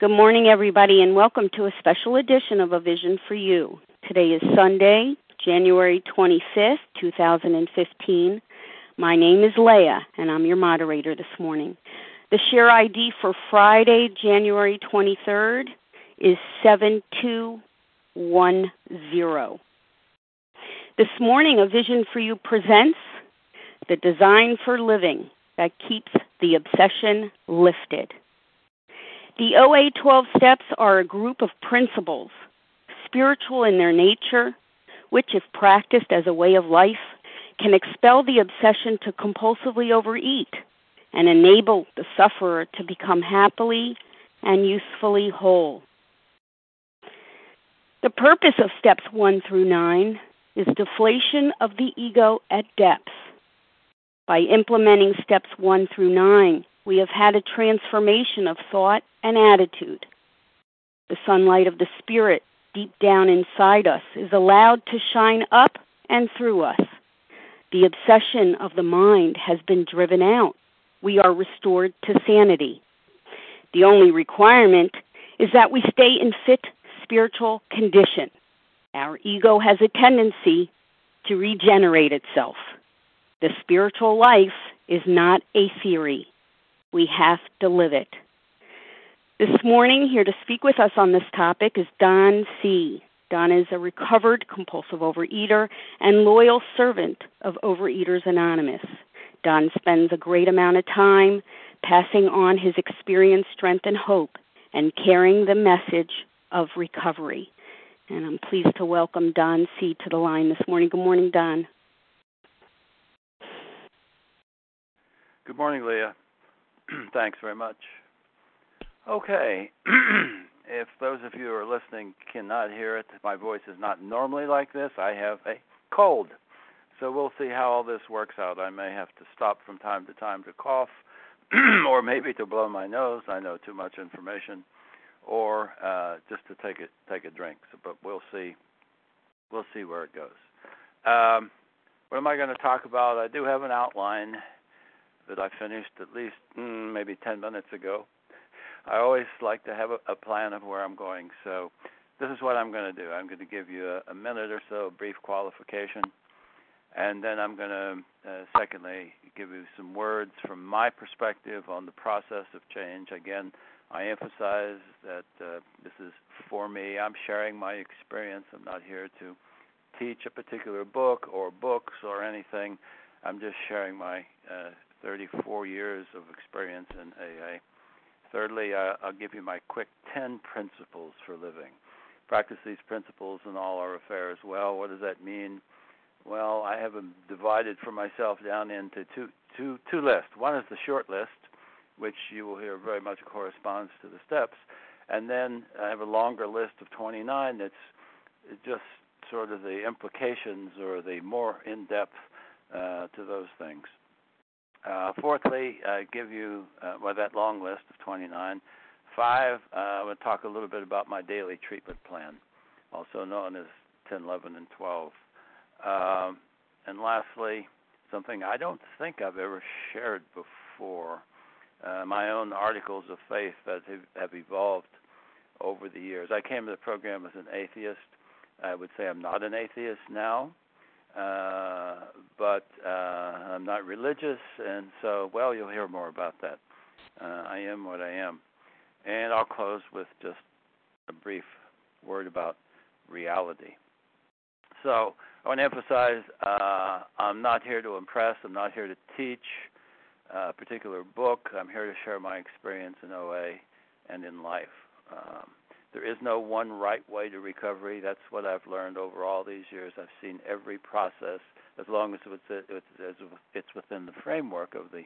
Good morning, everybody, and welcome to a special edition of A Vision for You. Today is Sunday, January 25th, 2015. My name is Leah, and I'm your moderator this morning. The share ID for Friday, January 23rd is 7210. This morning, A Vision for You presents the design for living that keeps the obsession lifted. The OA 12 steps are a group of principles, spiritual in their nature, which, if practiced as a way of life, can expel the obsession to compulsively overeat and enable the sufferer to become happily and usefully whole. The purpose of steps 1 through 9 is deflation of the ego at depth. By implementing steps 1 through 9, we have had a transformation of thought and attitude. The sunlight of the Spirit deep down inside us is allowed to shine up and through us. The obsession of the mind has been driven out. We are restored to sanity. The only requirement is that we stay in fit spiritual condition. Our ego has a tendency to regenerate itself. The spiritual life is not a theory. We have to live it. This morning, here to speak with us on this topic is Don C. Don is a recovered compulsive overeater and loyal servant of Overeaters Anonymous. Don spends a great amount of time passing on his experience, strength, and hope and carrying the message of recovery. And I'm pleased to welcome Don C. to the line this morning. Good morning, Don. Good morning, Leah. Thanks very much. Okay. if those of you who are listening cannot hear it, my voice is not normally like this. I have a cold. So we'll see how all this works out. I may have to stop from time to time to cough or maybe to blow my nose. I know too much information or uh just to take a take a drink. So, but we'll see. We'll see where it goes. Um what am I going to talk about? I do have an outline that I finished at least mm, maybe 10 minutes ago. I always like to have a, a plan of where I'm going. So this is what I'm going to do. I'm going to give you a, a minute or so, a brief qualification, and then I'm going to, uh, secondly, give you some words from my perspective on the process of change. Again, I emphasize that uh, this is for me. I'm sharing my experience. I'm not here to teach a particular book or books or anything. I'm just sharing my uh, 34 years of experience in AA. Thirdly, uh, I'll give you my quick 10 principles for living. Practice these principles in all our affairs. Well, what does that mean? Well, I have them divided for myself down into two, two, two lists. One is the short list, which you will hear very much corresponds to the steps. And then I have a longer list of 29 that's just sort of the implications or the more in depth uh, to those things. Uh, fourthly, I give you uh, well that long list of 29. Five, uh, I will talk a little bit about my daily treatment plan, also known as 10, 11, and 12. Um, and lastly, something I don't think I've ever shared before, uh, my own articles of faith that have, have evolved over the years. I came to the program as an atheist. I would say I'm not an atheist now. Uh, but uh, I'm not religious, and so well, you'll hear more about that. Uh, I am what I am, and I'll close with just a brief word about reality. So I want to emphasize uh, I'm not here to impress. I'm not here to teach a particular book. I'm here to share my experience in OA and in life. Um, there is no one right way to recovery. That's what I've learned over all these years. I've seen every process as long as it's, within the framework of the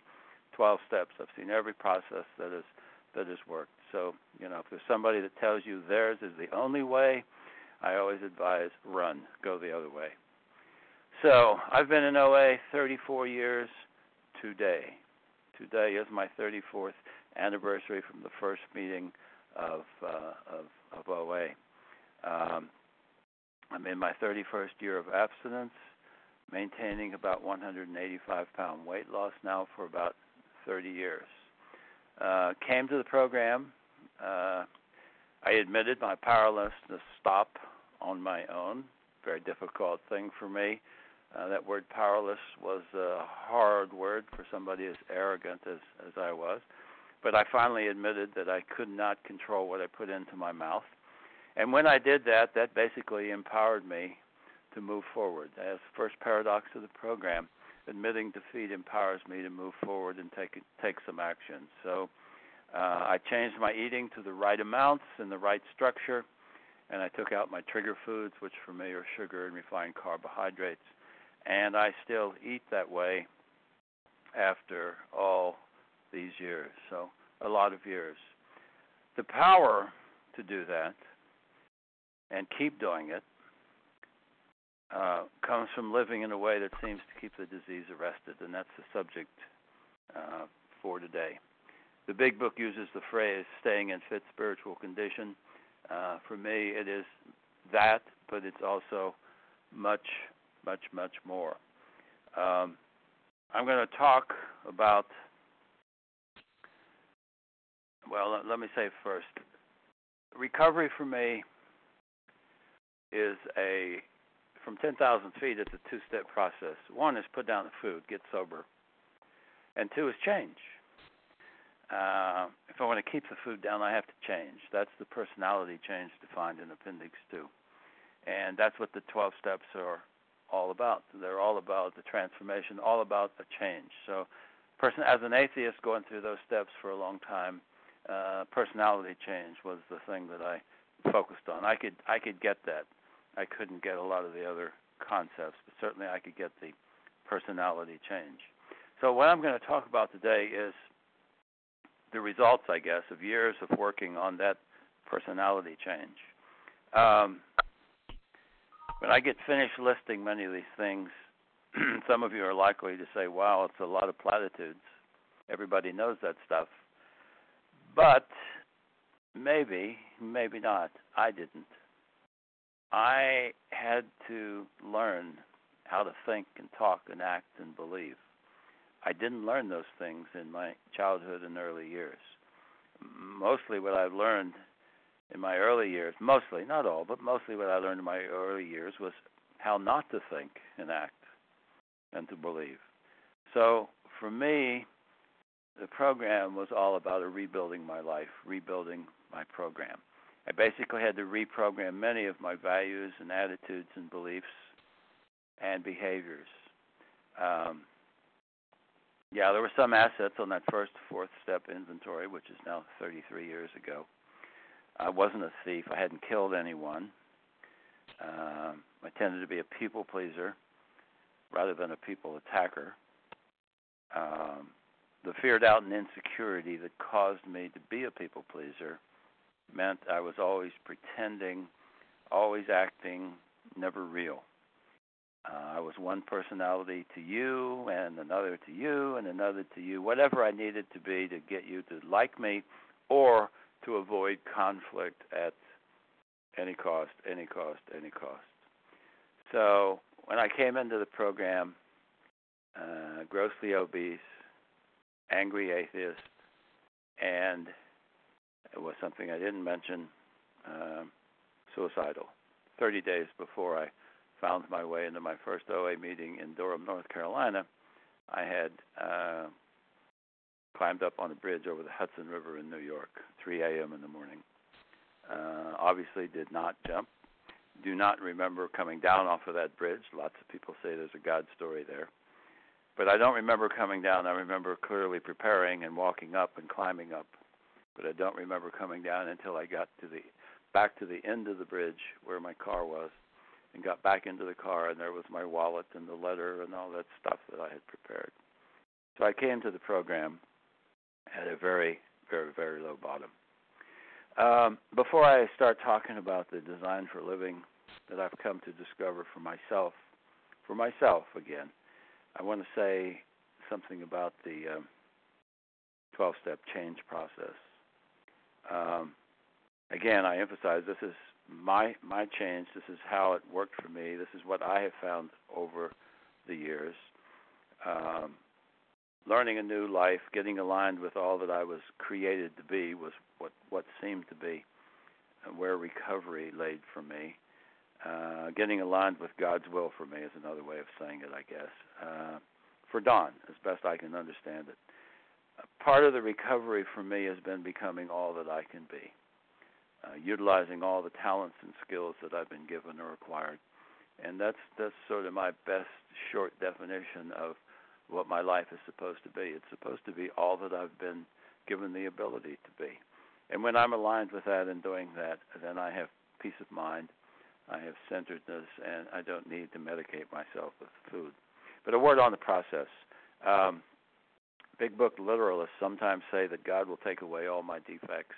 12 steps. I've seen every process that is that has worked. So, you know, if there's somebody that tells you theirs is the only way, I always advise run, go the other way. So, I've been in OA 34 years today. Today is my 34th anniversary from the first meeting of uh, of, of OA. Um, I'm in my 31st year of abstinence, maintaining about 185 pound weight loss now for about 30 years. Uh, came to the program uh, I admitted my powerlessness to stop on my own. Very difficult thing for me. Uh, that word powerless was a hard word for somebody as arrogant as, as I was. But I finally admitted that I could not control what I put into my mouth. And when I did that, that basically empowered me to move forward. As the first paradox of the program, admitting defeat empowers me to move forward and take take some action. So uh, I changed my eating to the right amounts and the right structure, and I took out my trigger foods, which for me are sugar and refined carbohydrates. And I still eat that way after all these years. So a lot of years. The power to do that and keep doing it uh, comes from living in a way that seems to keep the disease arrested, and that's the subject uh, for today. The big book uses the phrase staying in fit spiritual condition. Uh, for me, it is that, but it's also much, much, much more. Um, I'm going to talk about, well, let, me say first recovery for me is a from 10,000 feet, it's a two-step process. One is put down the food, get sober, and two is change. Uh, if I want to keep the food down, I have to change. That's the personality change defined in Appendix 2. And that's what the 12 steps are all about. They're all about the transformation, all about the change. So, person as an atheist going through those steps for a long time, uh, personality change was the thing that I focused on. I could I could get that. I couldn't get a lot of the other concepts, but certainly I could get the personality change. So what I'm going to talk about today is the results, I guess, of years of working on that personality change. Um, when I get finished listing many of these things, some of you are likely to say, "Wow, it's a lot of platitudes." Everybody knows that stuff, but maybe, maybe not. I didn't. I had to learn how to think and talk and act and believe. I didn't learn those things in my childhood and early years. Mostly what I learned in my early years, mostly, not all, but mostly what I learned in my early years was how not to think and act and to believe. So for me, the program was all about rebuilding my life, rebuilding my program. I basically had to reprogram many of my values and attitudes and beliefs and behaviors. Um, yeah, there were some assets on that first fourth step inventory, which is now 33 years ago. I wasn't a thief. I hadn't killed anyone. Um, I tended to be a people pleaser rather than a people attacker. Um, the fear, doubt, and insecurity that caused me to be a people pleaser meant I was always pretending, always acting, never real. Uh, I was one personality to you, and another to you, and another to you, whatever I needed to be to get you to like me or to avoid conflict at any cost, any cost, any cost. So when I came into the program, uh, grossly obese, angry atheist, and it was something I didn't mention, uh, suicidal. 30 days before I found my way into my first OA meeting in Durham, North Carolina, I had uh, climbed up on a bridge over the Hudson River in New York, 3 a.m. in the morning. Uh, obviously, did not jump. Do not remember coming down off of that bridge. Lots of people say there's a God story there. But I don't remember coming down. I remember clearly preparing and walking up and climbing up but I don't remember coming down until I got to the back to the end of the bridge where my car was and got back into the car and there was my wallet and the letter and all that stuff that I had prepared. So I came to the program at a very, very, very low bottom. Um, before I start talking about the design for living that I've come to discover for myself, for myself again, I want to say something about the um, 12 step change process. Um, again, I emphasize this is my my change. This is how it worked for me. This is what I have found over the years. Um, learning a new life, getting aligned with all that I was created to be, was what what seemed to be where recovery laid for me. Uh, getting aligned with God's will for me is another way of saying it, I guess. Uh, for Don, as best I can understand it. Part of the recovery for me has been becoming all that I can be, uh, utilizing all the talents and skills that I've been given or acquired, and that's that's sort of my best short definition of what my life is supposed to be. It's supposed to be all that I've been given the ability to be. And when I'm aligned with that and doing that, then I have peace of mind, I have centeredness, and I don't need to medicate myself with food. But a word on the process. Um, big book literalists sometimes say that God will take away all my defects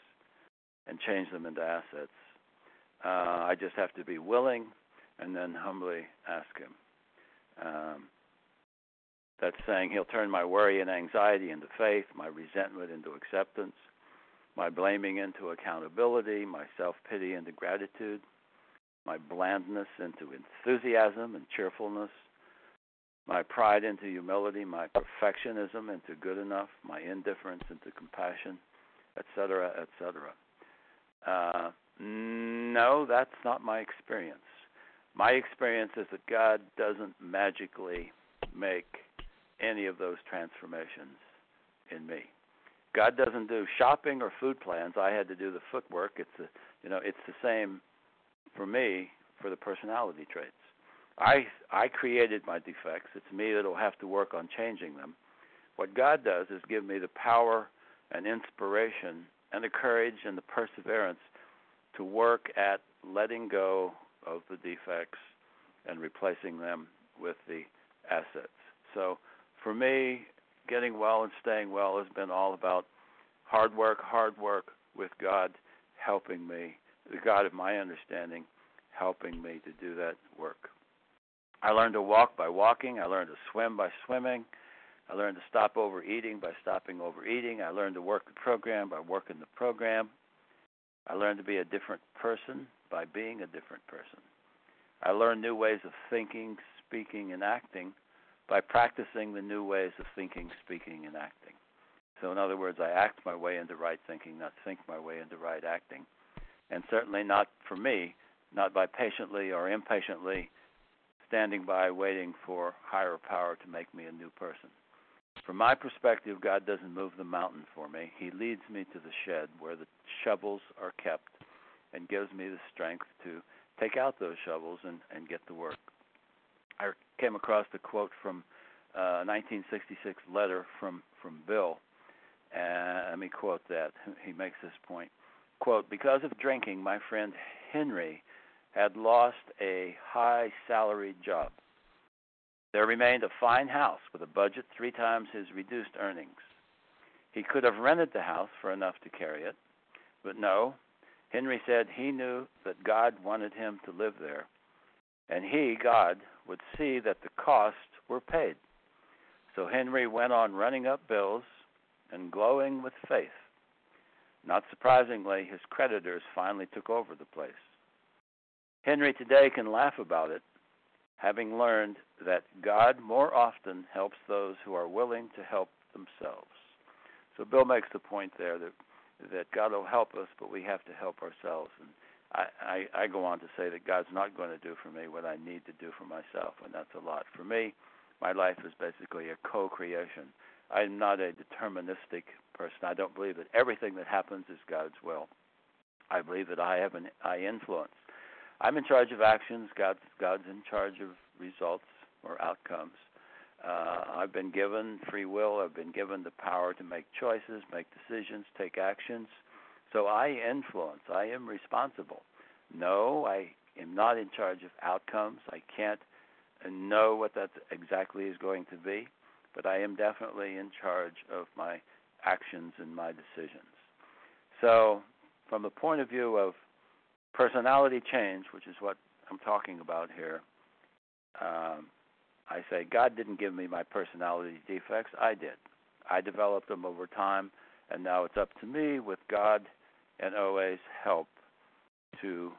and change them into assets. Uh, I just have to be willing and then humbly ask Him. Um, that's saying He'll turn my worry and anxiety into faith, my resentment into acceptance, my blaming into accountability, my self pity into gratitude, my blandness into enthusiasm and cheerfulness, my pride into humility, my perfectionism into good enough, my indifference into compassion, etc., etc. Uh, no, that's not my experience. My experience is that God doesn't magically make any of those transformations in me. God doesn't do shopping or food plans. I had to do the footwork. It's a, you know, it's the same for me for the personality traits. I I created my defects. It's me that'll have to work on changing them. What God does is give me the power and inspiration and the courage and the perseverance to work at letting go of the defects and replacing them with the assets. So for me, getting well and staying well has been all about hard work, hard work with God helping me, the God of my understanding helping me to do that work. I learned to walk by walking. I learned to swim by swimming. I learned to stop overeating by stopping overeating. I learned to work the program by working the program. I learned to be a different person by being a different person. I learned new ways of thinking, speaking, and acting by practicing the new ways of thinking, speaking, and acting. So, in other words, I act my way into right thinking, not think my way into right acting. And certainly not for me, not by patiently or impatiently standing by waiting for higher power to make me a new person. From my perspective, God doesn't move the mountain for me. He leads me to the shed where the shovels are kept and gives me the strength to take out those shovels and, and get to work. I came across a quote from a uh, 1966 letter from, from Bill. Let me quote that. He makes this point. Quote, because of drinking, my friend Henry had lost a high salaried job. There remained a fine house with a budget three times his reduced earnings. He could have rented the house for enough to carry it, but no. Henry said he knew that God wanted him to live there, and he, God, would see that the costs were paid. So Henry went on running up bills and glowing with faith. Not surprisingly, his creditors finally took over the place. Henry today can laugh about it, having learned that God more often helps those who are willing to help themselves. So Bill makes the point there that that God will help us, but we have to help ourselves. And I, I, I go on to say that God's not going to do for me what I need to do for myself, and that's a lot. For me, my life is basically a co-creation. I'm not a deterministic person. I don't believe that everything that happens is God's will. I believe that I have an I influence I'm in charge of actions. God's God's in charge of results or outcomes. Uh, I've been given free will. I've been given the power to make choices, make decisions, take actions. So I influence. I am responsible. No, I am not in charge of outcomes. I can't know what that exactly is going to be, but I am definitely in charge of my actions and my decisions. So, from the point of view of personality change, which is what I'm talking about here, um, I say God didn't give me my personality defects. I did. I developed them over time, and now it's up to me with God and OA's help to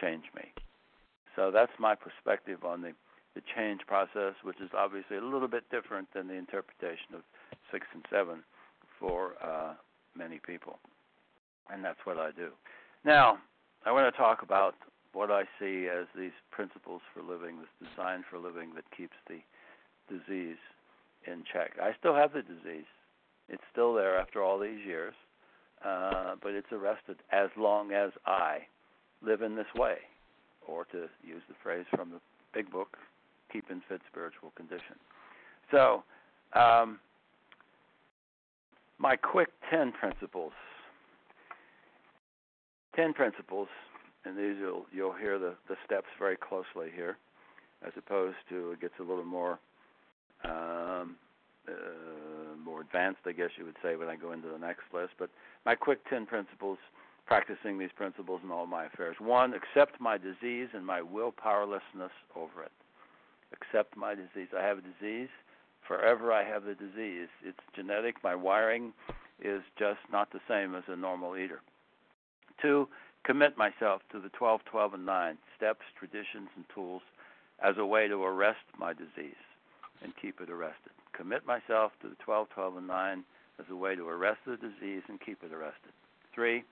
change me. So that's my perspective on the, the change process, which is obviously a little bit different than the interpretation of six and seven for uh, many people. And that's what I do. Now, I want to talk about what I see as these principles for living, this design for living that keeps the disease in check. I still have the disease. It's still there after all these years, uh, but it's arrested as long as I live in this way, or to use the phrase from the big book, keep in fit spiritual condition. So, um, my quick 10 principles. 10 principles, and these you'll, you'll hear the, the steps very closely here, as opposed to it gets a little more um, uh, more advanced, I guess you would say, when I go into the next list. But my quick 10 principles, practicing these principles in all my affairs. One, accept my disease and my will powerlessness over it. Accept my disease. I have a disease. Forever I have the disease. It's genetic. My wiring is just not the same as a normal eater. Two, commit myself to the 12, 12, and 9 steps, traditions, and tools as a way to arrest my disease and keep it arrested. Commit myself to the 12, 12, and 9 as a way to arrest the disease and keep it arrested. Three,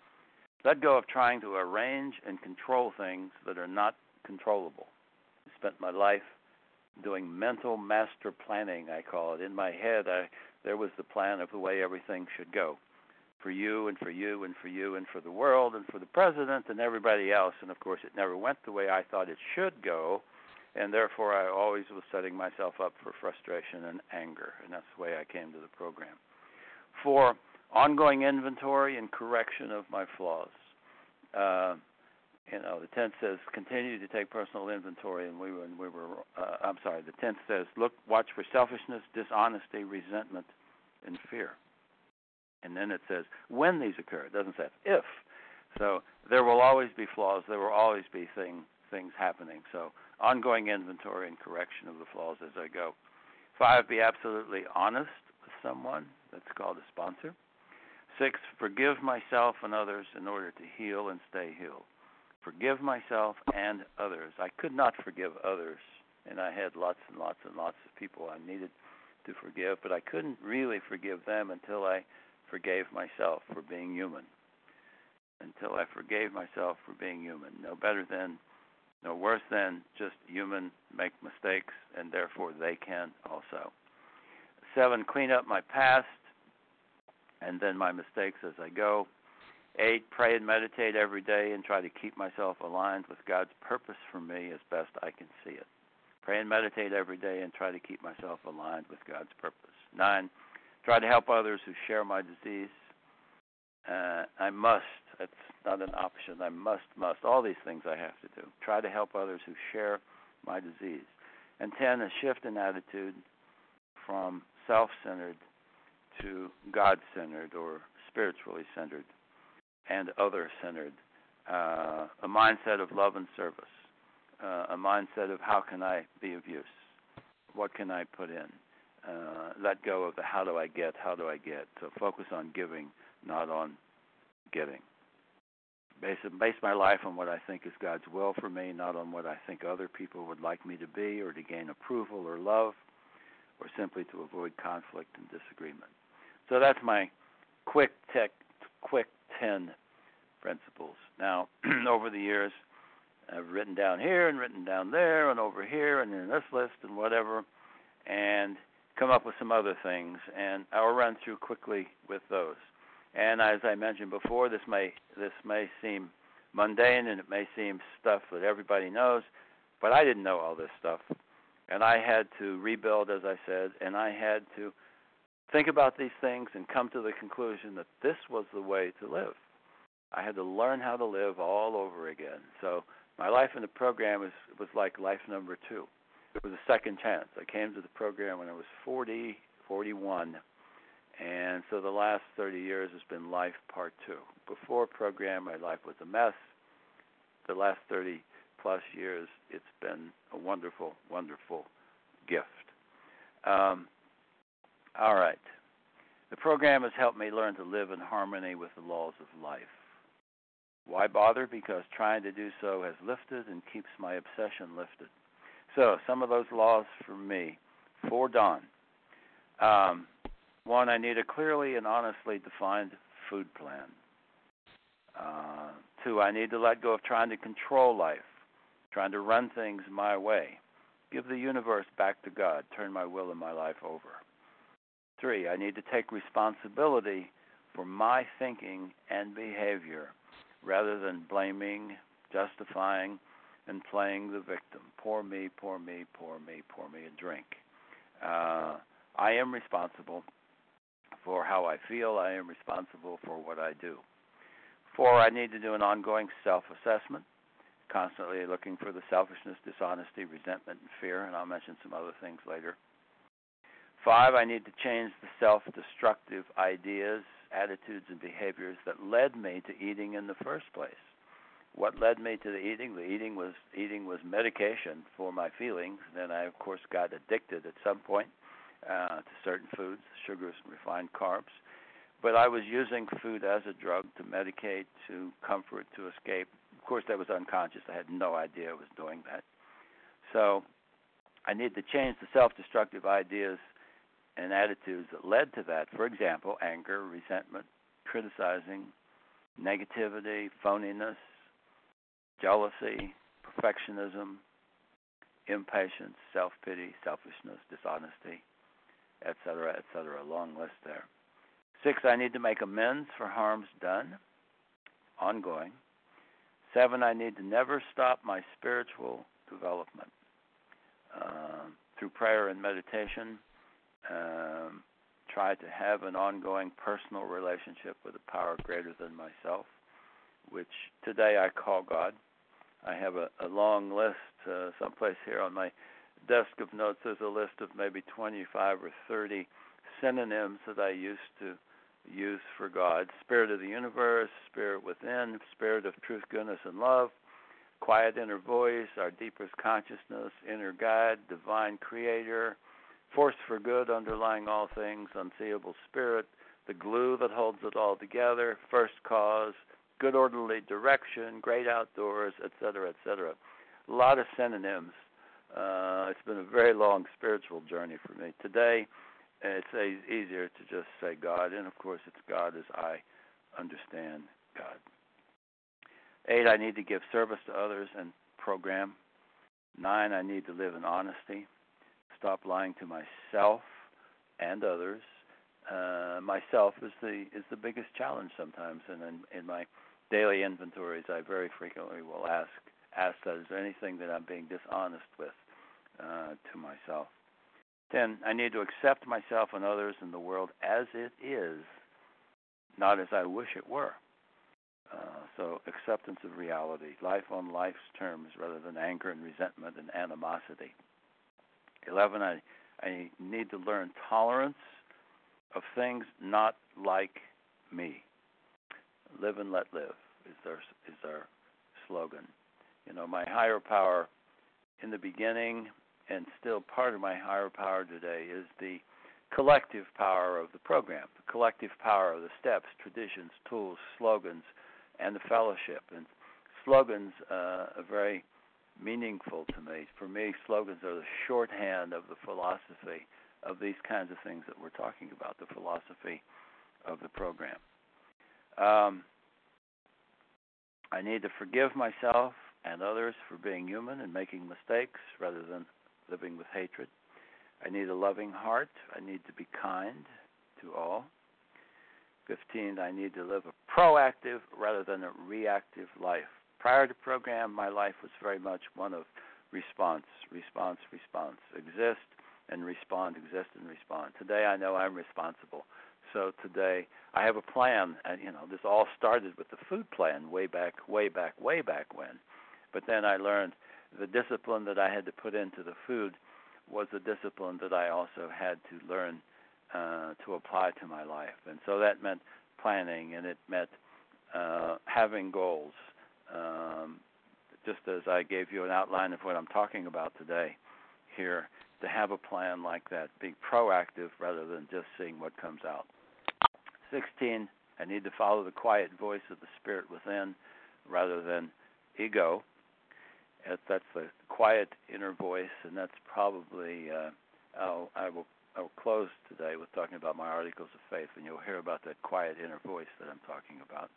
let go of trying to arrange and control things that are not controllable. I spent my life doing mental master planning, I call it. In my head, I, there was the plan of the way everything should go for you and for you and for you and for the world and for the president and everybody else. And of course, it never went the way I thought it should go and therefore I always was setting myself up for frustration and anger, and that's the way I came to the program. For ongoing inventory and correction of my flaws. Uh, you know, the tenth says continue to take personal inventory, and we were, we were. Uh, I'm sorry. The tenth says look, watch for selfishness, dishonesty, resentment, and fear. And then it says when these occur. It doesn't say if. So there will always be flaws. There will always be thing, things happening. So ongoing inventory and correction of the flaws as I go. Five, be absolutely honest with someone. That's called a sponsor. Six, forgive myself and others in order to heal and stay healed. Forgive myself and others. I could not forgive others, and I had lots and lots and lots of people I needed to forgive, but I couldn't really forgive them until I forgave myself for being human. Until I forgave myself for being human. No better than no worse than just human make mistakes, and therefore they can also. Seven, clean up my past and then my mistakes as I go. Eight, pray and meditate every day and try to keep myself aligned with God's purpose for me as best I can see it. Pray and meditate every day and try to keep myself aligned with God's purpose. Nine, try to help others who share my disease. Uh, I must it's not an option. I must, must. All these things I have to do. Try to help others who share my disease. And 10, a shift in attitude from self centered to God centered or spiritually centered and other centered. Uh, a mindset of love and service. Uh, a mindset of how can I be of use? What can I put in? Uh, let go of the how do I get, how do I get. So focus on giving, not on getting base base my life on what I think is God's will for me, not on what I think other people would like me to be, or to gain approval or love, or simply to avoid conflict and disagreement. So that's my quick tech, quick ten principles. Now, over the years, I've written down here and written down there and over here and in this list and whatever, and come up with some other things, and I'll run through quickly with those. And as I mentioned before, this may this may seem mundane and it may seem stuff that everybody knows, but I didn't know all this stuff. And I had to rebuild as I said, and I had to think about these things and come to the conclusion that this was the way to live. I had to learn how to live all over again. So my life in the program was was like life number 2. It was a second chance. I came to the program when I was 40, 41 and so the last 30 years has been life part two. Before program, my life was a mess. The last 30 plus years, it's been a wonderful, wonderful gift. Um, all right. The program has helped me learn to live in harmony with the laws of life. Why bother? Because trying to do so has lifted and keeps my obsession lifted. So, some of those laws for me. For Don. Um, one, I need a clearly and honestly defined food plan. Uh, Two, I need to let go of trying to control life, trying to run things my way. Give the universe back to God. Turn my will and my life over. Three, I need to take responsibility for my thinking and behavior rather than blaming, justifying, and playing the victim. Poor me, poor me, poor me, poor me, and drink. Uh, I am responsible for how I feel. I am responsible for what I do. Four, I need to do an ongoing self assessment, constantly looking for the selfishness, dishonesty, resentment, and fear, and I'll mention some other things later. Five, I need to change the self destructive ideas, attitudes, and behaviors that led me to eating in the first place. What led me to the eating? The eating was eating was medication for my feelings. Then I, of course, got addicted at some point uh, to certain foods, sugars, and refined carbs. But I was using food as a drug to medicate, to comfort, to escape. Of course, that was unconscious. I had no idea I was doing that. So I need to change the self destructive ideas and attitudes that led to that. For example, anger, resentment, criticizing, negativity, phoniness, jealousy, perfectionism, impatience, self pity, selfishness, dishonesty, etc., etc. Long list there. Six, I need to make amends for harms done, ongoing. Seven, I need to never stop my spiritual development uh, through prayer and meditation. Um, try to have an ongoing personal relationship with a power greater than myself, which today I call God. I have a, a long list, uh, someplace here on my desk of notes. There's a list of maybe 25 or 30 synonyms that I used to use for God Spirit of the universe, Spirit within, Spirit of truth, goodness, and love, quiet inner voice, our deepest consciousness, inner guide, divine creator, force for good underlying all things, unseeable spirit, the glue that holds it all together, first cause, good orderly direction, great outdoors, etc., etc. A lot of synonyms. Uh, it's been a very long spiritual journey for me. Today, it's easier to just say God, and of course, it's God as I understand God. Eight, I need to give service to others and program. Nine, I need to live in honesty, stop lying to myself and others. Uh, myself is the is the biggest challenge sometimes, and in, in my daily inventories, I very frequently will ask ask that is there anything that I'm being dishonest with uh, to myself. Ten, I need to accept myself and others in the world as it is, not as I wish it were. Uh, so acceptance of reality, life on life's terms rather than anger and resentment and animosity. Eleven, I I need to learn tolerance of things not like me. Live and let live is our is our slogan. You know, my higher power in the beginning and still part of my higher power today is the collective power of the program, the collective power of the steps, traditions, tools, slogans, and the fellowship. And slogans uh, very meaningful to me. For me, slogans are the shorthand of the philosophy of these kinds of things that we're talking about, the philosophy of the program. Um, I need to forgive myself and others for being human and making mistakes rather than living with hatred. I need a loving heart. I need to be kind to all. 15, I need to live a proactive rather than a reactive life. Prior to program, my life was very much one of response, response, response. Exist and respond, exist and respond. Today I know I'm responsible. So today I have a plan, and you know this all started with the food plan way back, way back, way back when. But then I learned the discipline that I had to put into the food was a discipline that I also had to learn uh, to apply to my life, and so that meant planning, and it meant uh, having goals. Um, just as I gave you an outline of what I'm talking about today, here to have a plan like that, be proactive rather than just seeing what comes out. 16, I need to follow the quiet voice of the spirit within rather than ego that's the quiet inner voice, and that's probably uh, I'll, I will I will close today with talking about my articles of faith, and you'll hear about that quiet inner voice that I'm talking about.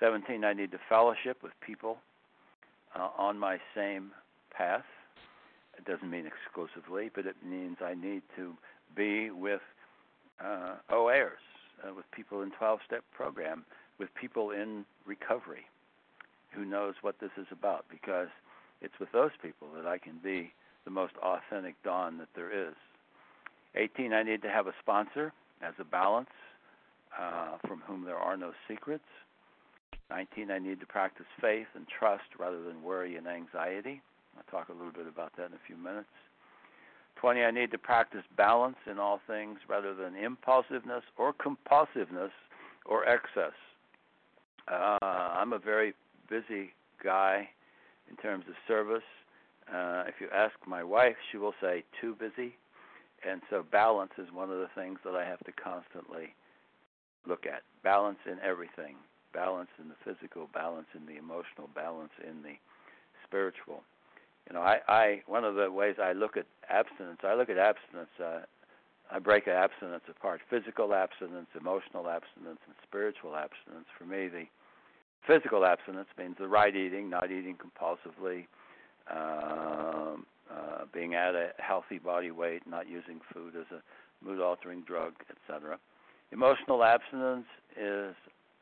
17, I need to fellowship with people uh, on my same path. It doesn't mean exclusively, but it means I need to be with uh, OAers, uh, with people in 12 step program, with people in recovery who knows what this is about because it's with those people that I can be the most authentic Don that there is. 18, I need to have a sponsor as a balance uh, from whom there are no secrets. 19, I need to practice faith and trust rather than worry and anxiety. I'll talk a little bit about that in a few minutes. 20, I need to practice balance in all things rather than impulsiveness or compulsiveness or excess. Uh, I'm a very busy guy in terms of service. Uh, if you ask my wife, she will say too busy. And so balance is one of the things that I have to constantly look at. Balance in everything. Balance in the physical, balance in the emotional, balance in the spiritual. You know, I, I one of the ways I look at abstinence, I look at abstinence. Uh, I break abstinence apart: physical abstinence, emotional abstinence, and spiritual abstinence. For me, the physical abstinence means the right eating, not eating compulsively, um, uh, being at a healthy body weight, not using food as a mood altering drug, etc. Emotional abstinence is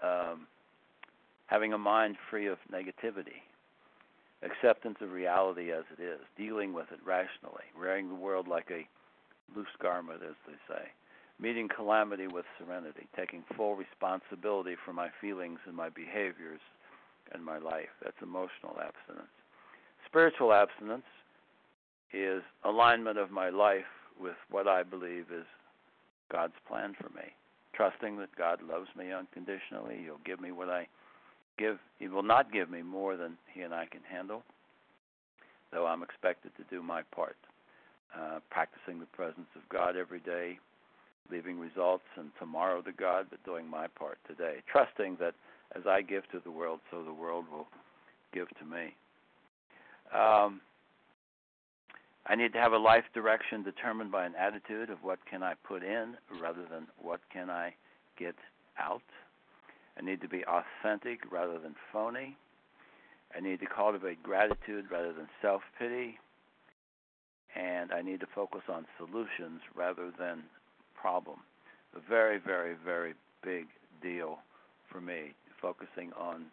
um, having a mind free of negativity, acceptance of reality as it is, dealing with it rationally, wearing the world like a loose garment, as they say, meeting calamity with serenity, taking full responsibility for my feelings and my behaviors and my life. That's emotional abstinence. Spiritual abstinence is alignment of my life with what I believe is God's plan for me. Trusting that God loves me unconditionally. He'll give me what I give. He will not give me more than He and I can handle, though I'm expected to do my part. Uh, practicing the presence of God every day, leaving results and tomorrow to God, but doing my part today. Trusting that as I give to the world, so the world will give to me. Um, I need to have a life direction determined by an attitude of what can I put in rather than what can I get out. I need to be authentic rather than phony. I need to cultivate gratitude rather than self pity. And I need to focus on solutions rather than problem. A very, very, very big deal for me, focusing on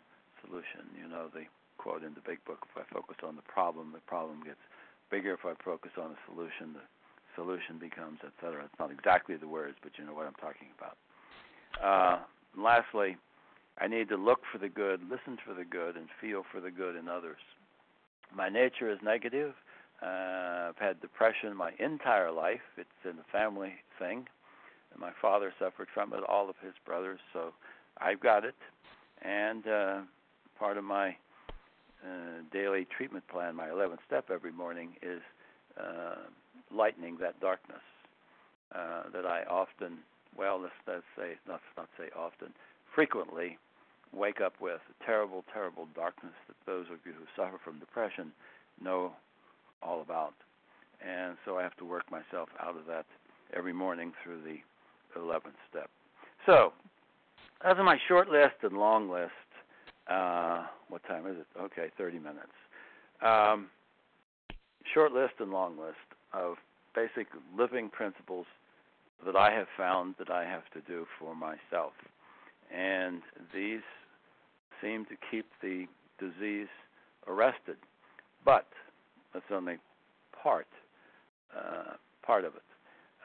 solution. You know the quote in the big book if I focus on the problem, the problem gets bigger. If I focus on the solution, the solution becomes, etc. It's not exactly the words, but you know what I'm talking about. Uh, lastly, I need to look for the good, listen for the good, and feel for the good in others. My nature is negative. Uh, I've had depression my entire life. It's in the family thing. And my father suffered from it, all of his brothers, so I've got it. And uh, part of my uh, daily treatment plan, my 11th step every morning, is uh, lightening that darkness uh, that I often, well, let's, let's say, not, not say often, frequently wake up with a terrible, terrible darkness that those of you who suffer from depression know all about. And so I have to work myself out of that every morning through the 11th step. So, are my short list and long list. Uh, what time is it? Okay, 30 minutes. Um, short list and long list of basic living principles that I have found that I have to do for myself. And these seem to keep the disease arrested. But that's only part uh, part of it.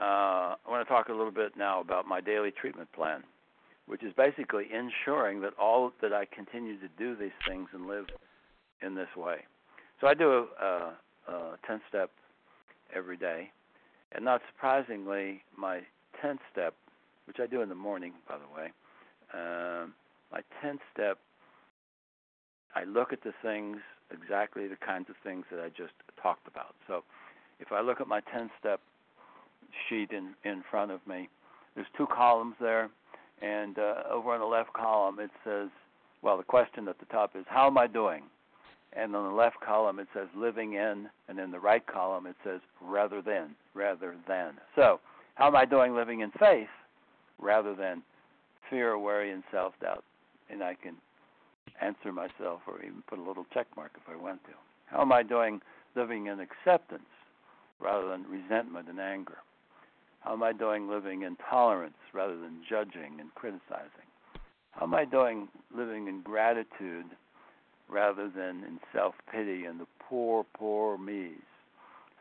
Uh, I want to talk a little bit now about my daily treatment plan, which is basically ensuring that all that I continue to do these things and live in this way. So I do a, a 10 step every day, and not surprisingly, my 10th step, which I do in the morning, by the way, um, my 10th step, I look at the things exactly the kinds of things that I just talked about. So if I look at my 10 step sheet in in front of me. There's two columns there, and uh, over on the left column it says, well, the question at the top is, how am I doing? And on the left column it says living in, and in the right column it says rather than, rather than. So, how am I doing living in faith rather than fear, worry, and self doubt? And I can answer myself or even put a little check mark if I want to. How am I doing living in acceptance rather than resentment and anger? How am I doing living in tolerance rather than judging and criticizing? How am I doing living in gratitude rather than in self pity and the poor, poor me's?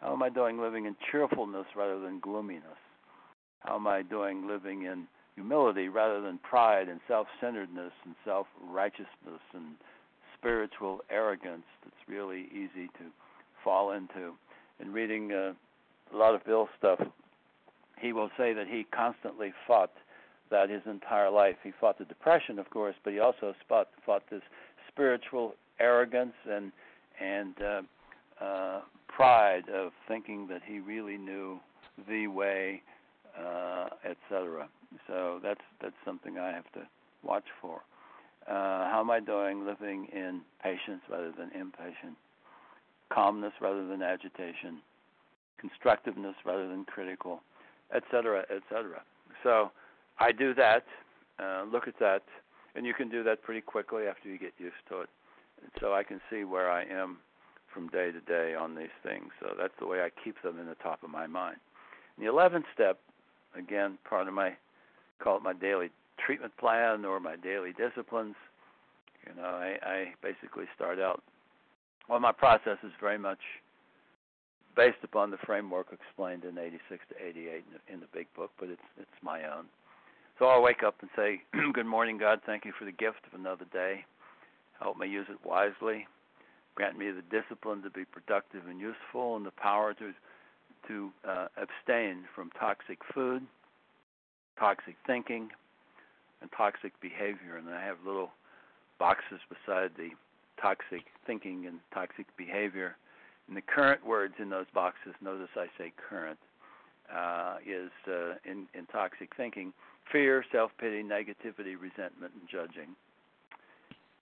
How am I doing living in cheerfulness rather than gloominess? How am I doing living in humility rather than pride and self centeredness and self righteousness and spiritual arrogance that's really easy to fall into? In reading uh, a lot of Bill's stuff, he will say that he constantly fought that his entire life. He fought the depression, of course, but he also fought, fought this spiritual arrogance and and uh, uh, pride of thinking that he really knew the way, uh, etc. So that's that's something I have to watch for. Uh, how am I doing living in patience rather than impatience, calmness rather than agitation, constructiveness rather than critical, etc., etc. So I do that, uh, look at that, and you can do that pretty quickly after you get used to it. And so I can see where I am from day to day on these things. So that's the way I keep them in the top of my mind. And the 11th step, again, part of my call it my daily treatment plan or my daily disciplines. You know, I, I basically start out. Well, my process is very much based upon the framework explained in 86 to 88 in the, in the big book, but it's it's my own. So I'll wake up and say, "Good morning, God. Thank you for the gift of another day. Help me use it wisely. Grant me the discipline to be productive and useful, and the power to to uh, abstain from toxic food, toxic thinking, and toxic behavior. And I have little boxes beside the toxic thinking and toxic behavior. And the current words in those boxes, notice I say current, uh, is uh, in, in toxic thinking fear, self pity, negativity, resentment, and judging.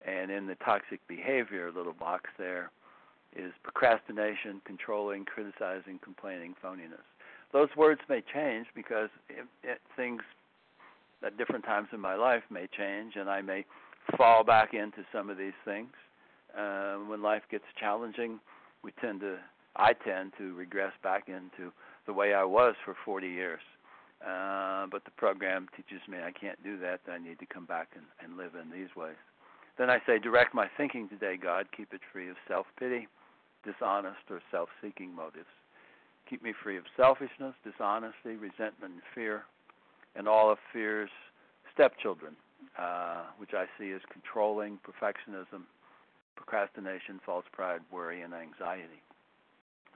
And in the toxic behavior little box there is procrastination, controlling, criticizing, complaining, phoniness. Those words may change because it, it, things at different times in my life may change, and I may fall back into some of these things. Uh, when life gets challenging, we tend to, I tend to regress back into the way I was for 40 years. Uh, but the program teaches me I can't do that. I need to come back and, and live in these ways. Then I say, direct my thinking today, God. Keep it free of self pity, dishonest, or self seeking motives. Keep me free of selfishness, dishonesty, resentment, and fear, and all of fear's stepchildren, uh, which I see as controlling, perfectionism, procrastination, false pride, worry, and anxiety.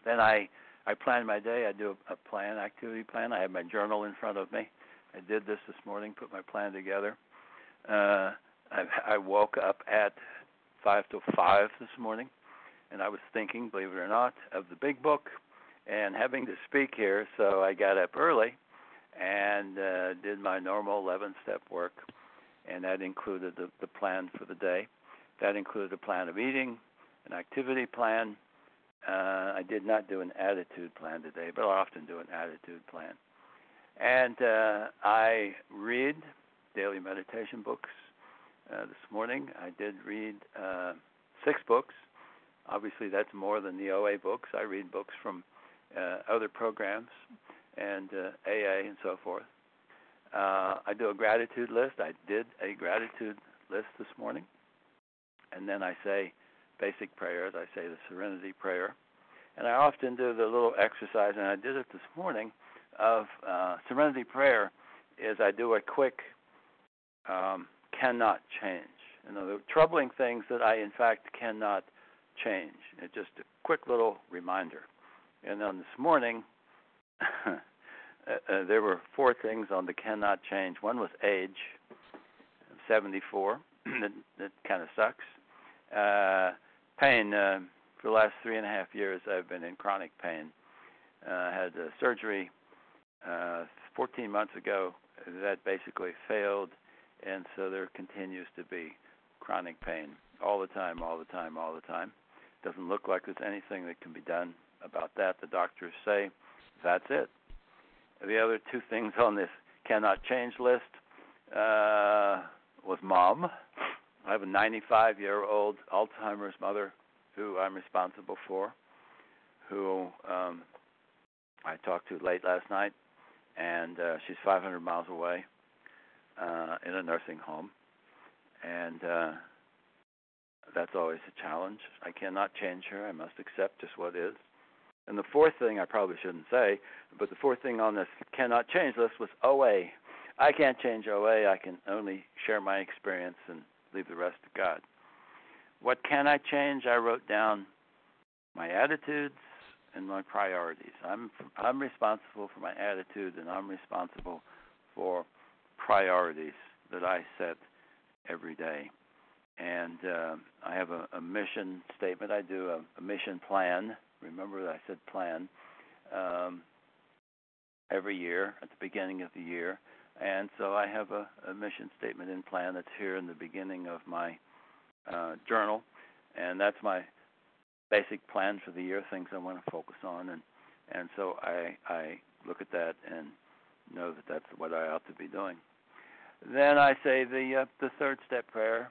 Then I I plan my day. I do a, plan, activity plan. I have my journal in front of me. I did this this morning, put my plan together. Uh, I, I woke up at five to five this morning, and I was thinking, believe it or not, of the big book and having to speak here. So I got up early and uh, did my normal 11 step work, and that included the, the plan for the day. That included a plan of eating, an activity plan, uh, I did not do an attitude plan today, but I often do an attitude plan. And uh, I read daily meditation books. Uh, this morning I did read uh, six books. Obviously, that's more than the OA books. I read books from other programs and uh, AA and so forth. Uh, I do a gratitude list. I did a gratitude list this morning. And then I say basic prayers. I say the Serenity Prayer, and I often do the little exercise, and I did it this morning of uh, Serenity Prayer. Is I do a quick um, cannot change. You know, the troubling things that I in fact cannot change. It's just a quick little reminder. And then this morning, uh, uh, there were four things on the cannot change. One was age, 74. that that kind of sucks. Uh, pain. Uh, for the last three and a half years, I've been in chronic pain. Uh, I had a surgery uh, 14 months ago that basically failed, and so there continues to be chronic pain all the time, all the time, all the time. Doesn't look like there's anything that can be done about that. The doctors say that's it. The other two things on this cannot change list uh, was mom I have a 95 year old Alzheimer's mother who I'm responsible for, who um, I talked to late last night, and uh, she's 500 miles away uh, in a nursing home, and uh, that's always a challenge. I cannot change her. I must accept just what is. And the fourth thing I probably shouldn't say, but the fourth thing on this cannot change list was OA. I can't change OA. I can only share my experience and leave the rest to God. What can I change? I wrote down my attitudes and my priorities. I'm I'm responsible for my attitude and I'm responsible for priorities that I set every day. And uh, I have a, a mission statement. I do a, a mission plan. Remember, that I said plan um, every year at the beginning of the year. And so I have a, a mission statement and plan that's here in the beginning of my uh, journal, and that's my basic plan for the year, things I want to focus on, and and so I I look at that and know that that's what I ought to be doing. Then I say the uh, the third step prayer,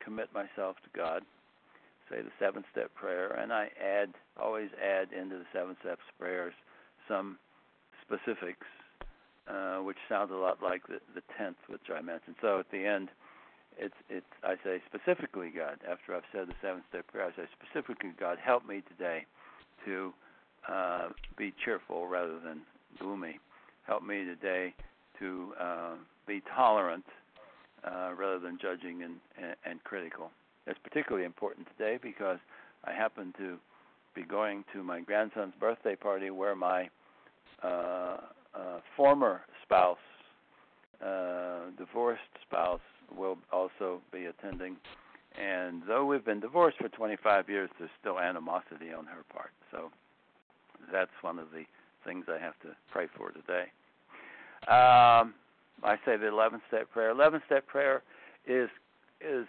commit myself to God. Say the seventh step prayer, and I add always add into the seven steps prayers some specifics, uh, which sounds a lot like the the tenth, which I mentioned. So at the end, it's it's I say specifically God. After I've said the seven step prayer, I say specifically God, help me today to uh, be cheerful rather than gloomy. Help me today to uh, be tolerant uh, rather than judging and, and, and critical. It's particularly important today because I happen to be going to my grandson's birthday party where my uh, uh, former spouse, uh, divorced spouse, will also be attending. And though we've been divorced for 25 years, there's still animosity on her part. So that's one of the things I have to pray for today. Um, I say the 11th step prayer. 11th step prayer is is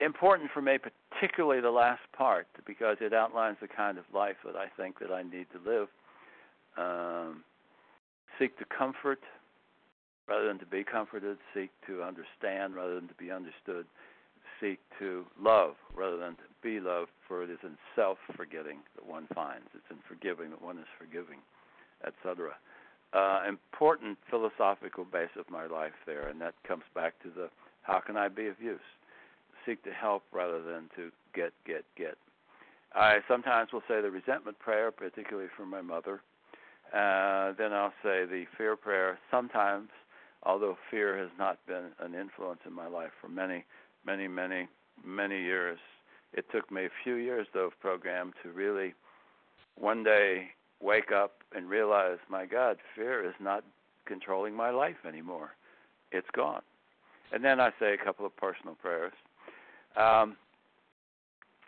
important for me, particularly the last part, because it outlines the kind of life that I think that I need to live. Um, seek to comfort rather than to be comforted, seek to understand rather than to be understood, seek to love rather than to be loved, for it is in self forgetting that one finds, it's in forgiving that one is forgiving, etc. Uh, important philosophical base of my life there, and that comes back to the how can I be of use? Seek to help rather than to get, get, get. I sometimes will say the resentment prayer, particularly for my mother. Uh, then I'll say the fear prayer. Sometimes although fear has not been an influence in my life for many, many, many, many years. It took me a few years, though, of program to really one day wake up and realize, my God, fear is not controlling my life anymore. It's gone. And then I say a couple of personal prayers. Um,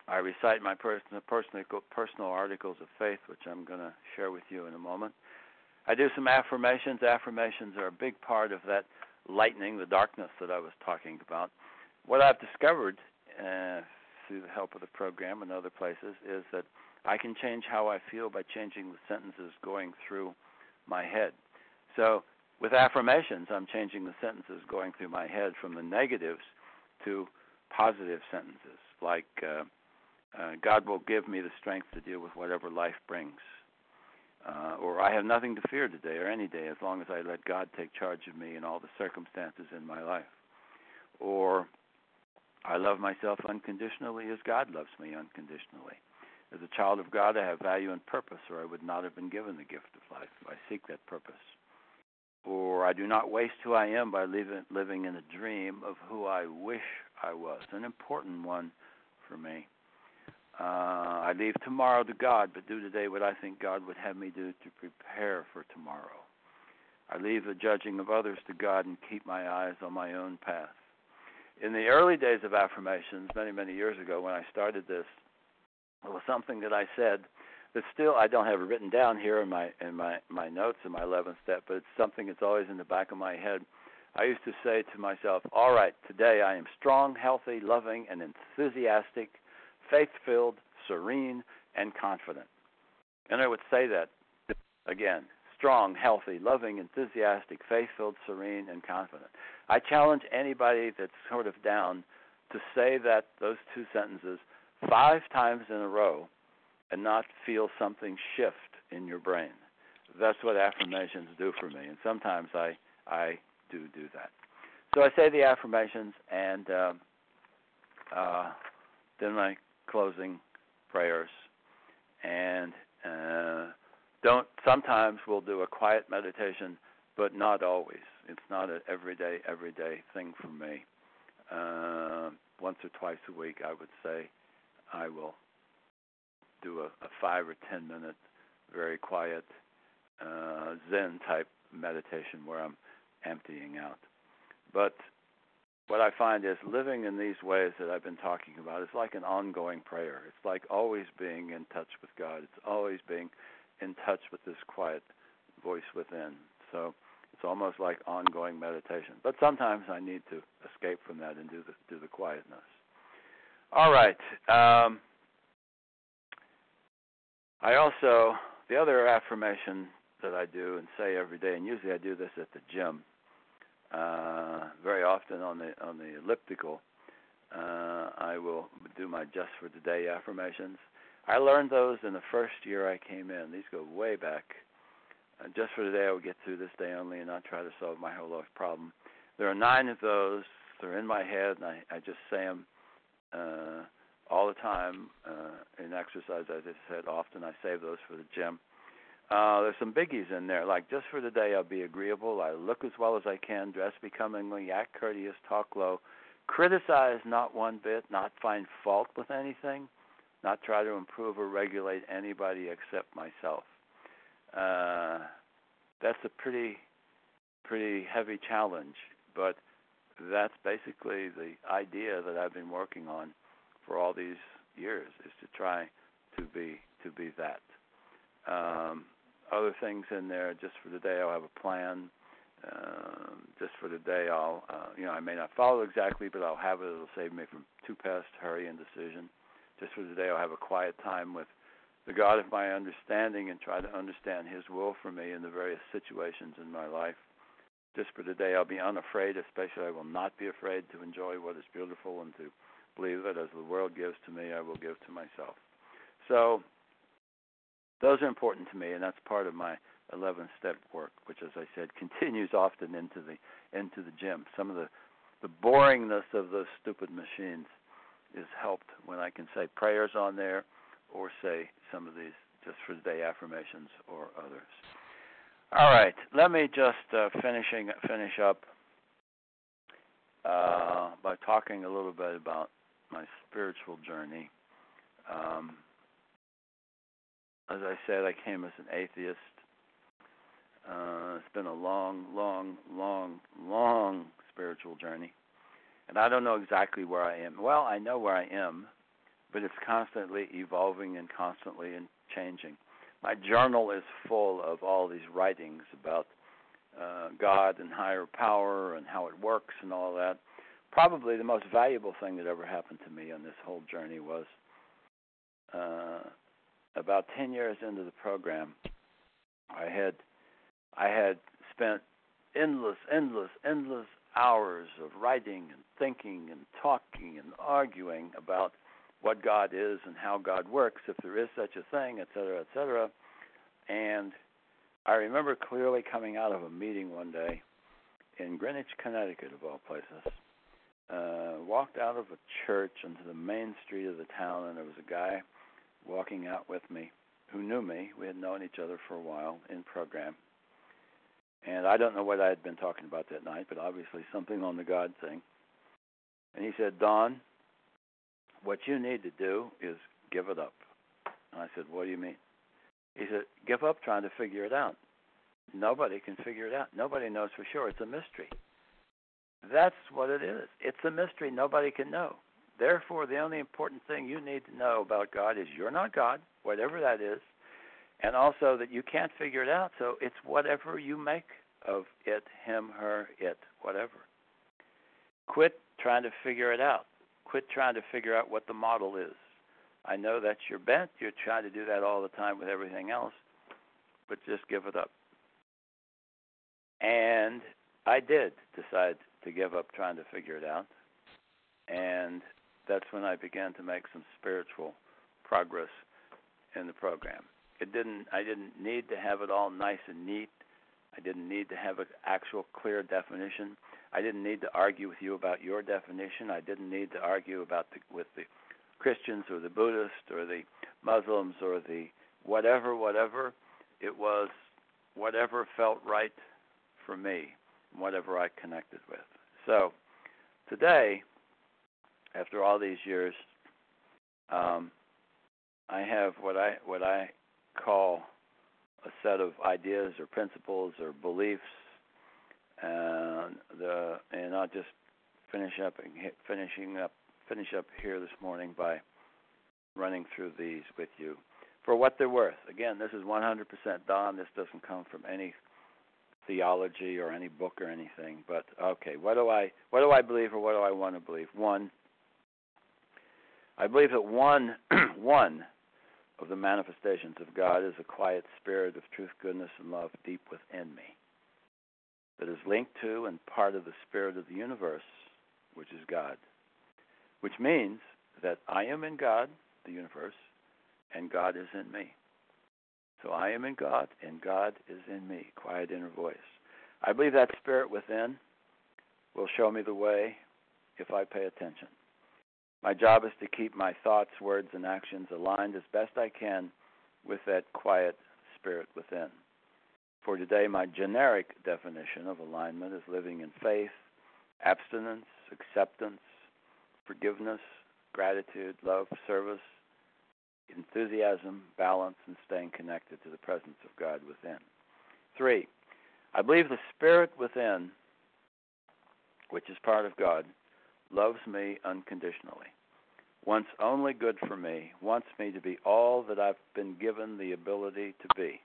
I recite my personal, personal, personal articles of faith, which I'm going to share with you in a moment. I do some affirmations. Affirmations are a big part of that lightening the darkness that I was talking about. What I've discovered uh, through the help of the program and other places is that I can change how I feel by changing the sentences going through my head. So, with affirmations, I'm changing the sentences going through my head from the negatives to positive sentences, like uh, uh, God will give me the strength to deal with whatever life brings uh, or I have nothing to fear today or any day as long as I let God take charge of me and all the circumstances in my life. Or I love myself unconditionally as God loves me unconditionally. As a child of God, I have value and purpose, or I would not have been given the gift of life. I seek that purpose. Or I do not waste who I am by living, in a dream of who I wish I was. An important one for me. Uh, I leave tomorrow to God, but do today what I think God would have me do to prepare for tomorrow. I leave the judging of others to God and keep my eyes on my own path. In the early days of affirmations, many, many years ago when I started this, it was something that I said that still I don't have it written down here in my in my, my notes in my eleventh step, but it's something that's always in the back of my head. I used to say to myself, All right, today I am strong, healthy, loving, and enthusiastic faith filled, serene, and confident. And I would say that again strong, healthy, loving, enthusiastic, faith filled, serene, and confident. I challenge anybody that's sort of down to say that those two sentences five times in a row and not feel something shift in your brain. That's what affirmations do for me, and sometimes I I do do that. So I say the affirmations and uh, uh, then my closing prayers, and uh, don't. Sometimes we'll do a quiet meditation, but not always. It's not an everyday everyday thing for me. Uh, once or twice a week, I would say I will do a, a five or ten minute, very quiet uh, Zen type meditation where I'm emptying out. But what I find is living in these ways that I've been talking about is like an ongoing prayer. It's like always being in touch with God. It's always being in touch with this quiet voice within. So it's almost like ongoing meditation. But sometimes I need to escape from that and do the do the quietness. All right. Um, I also the other affirmation that I do and say every day, and usually I do this at the gym uh, very often on the on the elliptical, uh, I will do my just for today affirmations. I learned those in the first year I came in. These go way back. Uh, just for today, I will get through this day only and not try to solve my whole life problem. There are nine of those. They're in my head, and I, I just say them uh, all the time uh, in exercise. As I said, often I save those for the gym. Uh, there's some biggies in there, like just for today, I'll be agreeable. I look as well as I can, dress becomingly, act courteous, talk low, criticize not one bit, not find fault with anything, not try to improve or regulate anybody except myself. Uh, that's a pretty, pretty heavy challenge, but that's basically the idea that I've been working on for all these years is to try to be to be that. Um, other things in there. Just for today, I'll have a plan. Um, just for today, I'll uh, you know I may not follow exactly, but I'll have it. It'll save me from too past hurry and decision. Just for today, I'll have a quiet time with the God of my understanding and try to understand His will for me in the various situations in my life. Just for today, I'll be unafraid, especially I will not be afraid to enjoy what is beautiful and to believe that as the world gives to me, I will give to myself. So those are important to me, and that's part of my 11 step work, which, as I said, continues often into the into the gym. Some of the the boringness of those stupid machines is helped when I can say prayers on there, or say some of these just for the day affirmations or others. All right, let me just uh, finishing finish up uh, by talking a little bit about my spiritual journey. Um, as I said, I came as an atheist. Uh, it's been a long, long, long, long spiritual journey. And I don't know exactly where I am. Well, I know where I am, but it's constantly evolving and constantly changing. My journal is full of all these writings about uh, God and higher power and how it works and all that. Probably the most valuable thing that ever happened to me on this whole journey was uh, about 10 years into the program, I had I had spent endless, endless, endless hours of writing and thinking and talking and arguing about what God is and how God works, if there is such a thing, et cetera, et cetera. And I remember clearly coming out of a meeting one day in Greenwich, Connecticut, of all places. Uh, walked out of a church into the main street of the town, and there was a guy walking out with me who knew me. We had known each other for a while in program. And I don't know what I had been talking about that night, but obviously something on the God thing. And he said, Don, what you need to do is give it up. And I said, What do you mean? He said, Give up trying to figure it out. Nobody can figure it out. Nobody knows for sure. It's a mystery. That's what it is. It's a mystery nobody can know. Therefore, the only important thing you need to know about God is you're not God, whatever that is, and also that you can't figure it out. So it's whatever you make of it, him, her, it, whatever. Quit trying to figure it out. Quit trying to figure out what the model is. I know that's your bent. You're trying to do that all the time with everything else, but just give it up. And I did decide to give up trying to figure it out and that's when I began to make some spiritual progress in the program. It didn't I didn't need to have it all nice and neat. I didn't need to have an actual clear definition. I didn't need to argue with you about your definition. I didn't need to argue about the, with the Christians or the Buddhists or the Muslims or the whatever, whatever. It was whatever felt right for me, whatever I connected with. So today, after all these years, um, I have what I what I call a set of ideas or principles or beliefs, and the and I'll just finish up and finishing up finish up here this morning by running through these with you for what they're worth. Again, this is 100% Don. This doesn't come from any theology or any book or anything. But okay, what do I what do I believe or what do I want to believe? One, I believe that one one of the manifestations of God is a quiet spirit of truth, goodness, and love deep within me that is linked to and part of the spirit of the universe, which is God. Which means that I am in God, the universe, and God is in me. So I am in God, and God is in me. Quiet inner voice. I believe that spirit within will show me the way if I pay attention. My job is to keep my thoughts, words, and actions aligned as best I can with that quiet spirit within. For today, my generic definition of alignment is living in faith, abstinence, acceptance, forgiveness, gratitude, love, service, enthusiasm, balance, and staying connected to the presence of God within. Three, I believe the spirit within, which is part of God, loves me unconditionally, wants only good for me, wants me to be all that I've been given the ability to be.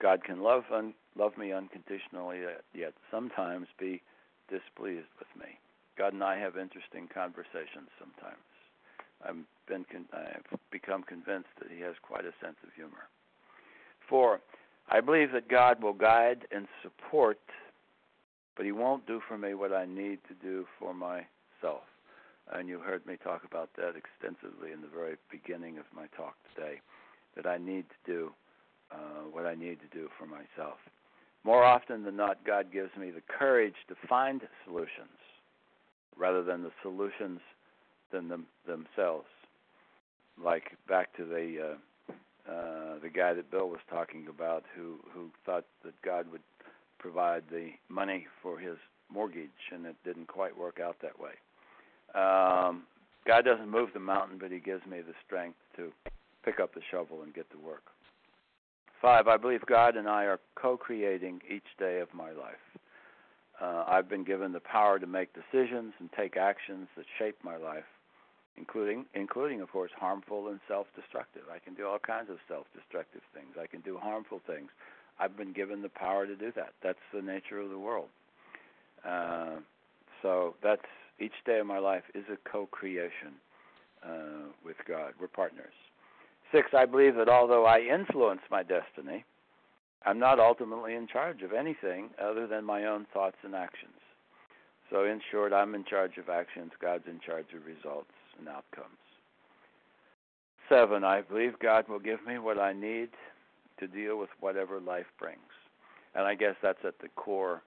God can love un- love me unconditionally, uh, yet sometimes be displeased with me. God and I have interesting conversations sometimes. I've been con- I've become convinced that He has quite a sense of humor. Four, I believe that God will guide and support but he won't do for me what I need to do for myself. And you heard me talk about that extensively in the very beginning of my talk today, that I need to do uh, what I need to do for myself. More often than not, God gives me the courage to find solutions rather than the solutions than them, themselves. Like back to the uh, uh, the guy that Bill was talking about, who who thought that God would provide the money for his mortgage, and it didn't quite work out that way. Um, God doesn't move the mountain, but He gives me the strength to pick up the shovel and get to work. Five, I believe God and I are co creating each day of my life. Uh, I've been given the power to make decisions and take actions that shape my life, including, including of course, harmful and self destructive. I can do all kinds of self destructive things, I can do harmful things. I've been given the power to do that. That's the nature of the world. Uh, so that's each day of my life is a co-creation uh, with God. We're partners. Six, I believe that although I influence my destiny, I'm not ultimately in charge of anything other than my own thoughts and actions. So, in short, I'm in charge of actions, God's in charge of results and outcomes. Seven, I believe God will give me what I need to deal with whatever life brings. And I guess that's at the core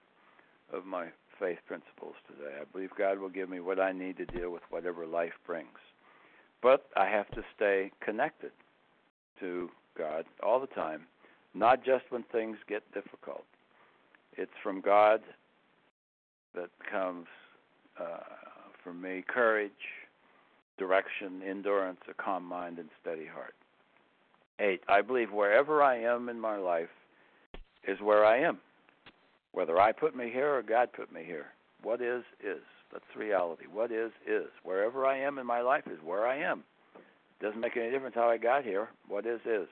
of my faith principles today. I believe God will give me what I need to deal with whatever life brings. But I have to stay connected to God all the time, not just when things get difficult. It's from God that comes, uh, for me, courage, direction, endurance, a calm mind, and steady heart. Eight, I believe wherever I am in my life is where I am. Whether I put me here or God put me here. What is, is. That's reality. What is, is. Wherever I am in my life is where I am. It doesn't make any difference how I got here. What is, is.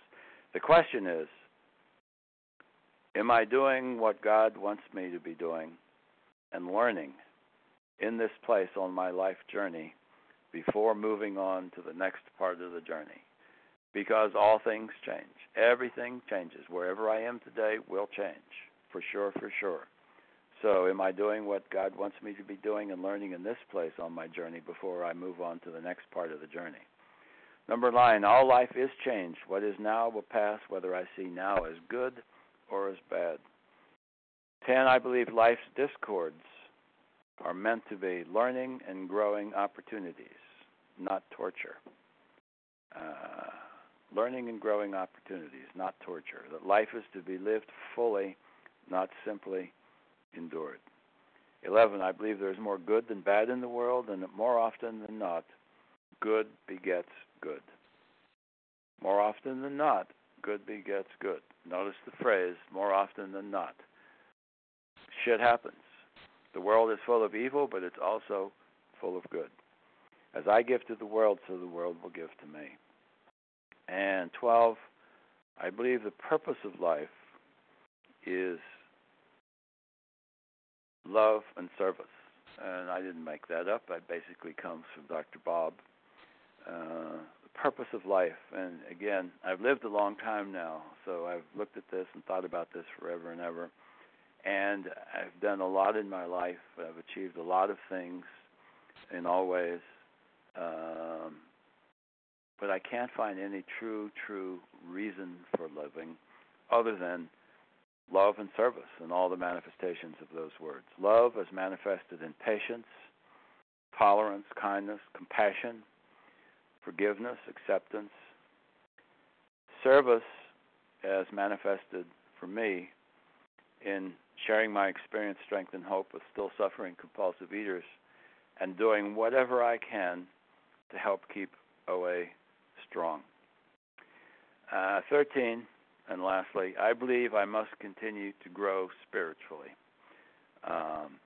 The question is Am I doing what God wants me to be doing and learning in this place on my life journey before moving on to the next part of the journey? Because all things change. Everything changes. Wherever I am today will change, for sure, for sure. So, am I doing what God wants me to be doing and learning in this place on my journey before I move on to the next part of the journey? Number nine, all life is changed. What is now will pass, whether I see now as good or as bad. Ten, I believe life's discords are meant to be learning and growing opportunities, not torture. Uh, learning and growing opportunities, not torture. That life is to be lived fully, not simply endured. 11. I believe there's more good than bad in the world, and that more often than not, good begets good. More often than not, good begets good. Notice the phrase, more often than not. Shit happens. The world is full of evil, but it's also full of good. As I give to the world, so the world will give to me. And 12, I believe the purpose of life is love and service. And I didn't make that up. That basically comes from Dr. Bob. Uh, the purpose of life. And again, I've lived a long time now, so I've looked at this and thought about this forever and ever. And I've done a lot in my life. I've achieved a lot of things in all ways. Um, but I can't find any true, true reason for living other than love and service and all the manifestations of those words. Love as manifested in patience, tolerance, kindness, compassion, forgiveness, acceptance. Service as manifested for me in sharing my experience, strength, and hope with still suffering compulsive eaters and doing whatever I can to help keep OA strong. Uh, 13, and lastly, I believe I must continue to grow spiritually. Um,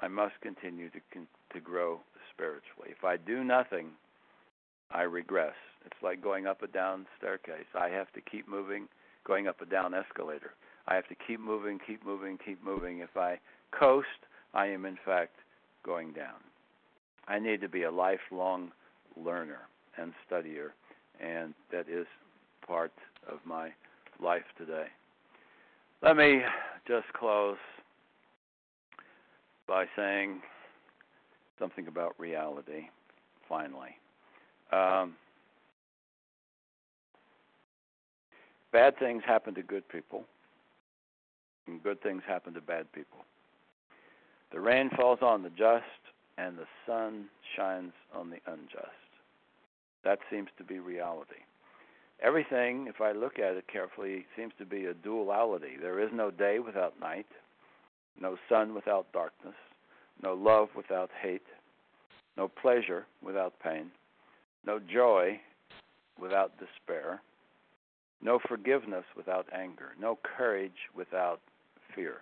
I must continue to to grow spiritually. If I do nothing, I regress. It's like going up a down staircase. I have to keep moving, going up a down escalator. I have to keep moving, keep moving, keep moving. If I coast, I am in fact going down. I need to be a lifelong learner and studier, and that is part of my life today. Let me just close by saying something about reality, finally. Um, bad things happen to good people, and good things happen to bad people. The rain falls on the just, and the sun shines on the unjust. That seems to be reality. Everything, if I look at it carefully, seems to be a duality. There is no day without night, no sun without darkness, no love without hate, no pleasure without pain, no joy without despair, no forgiveness without anger, no courage without fear.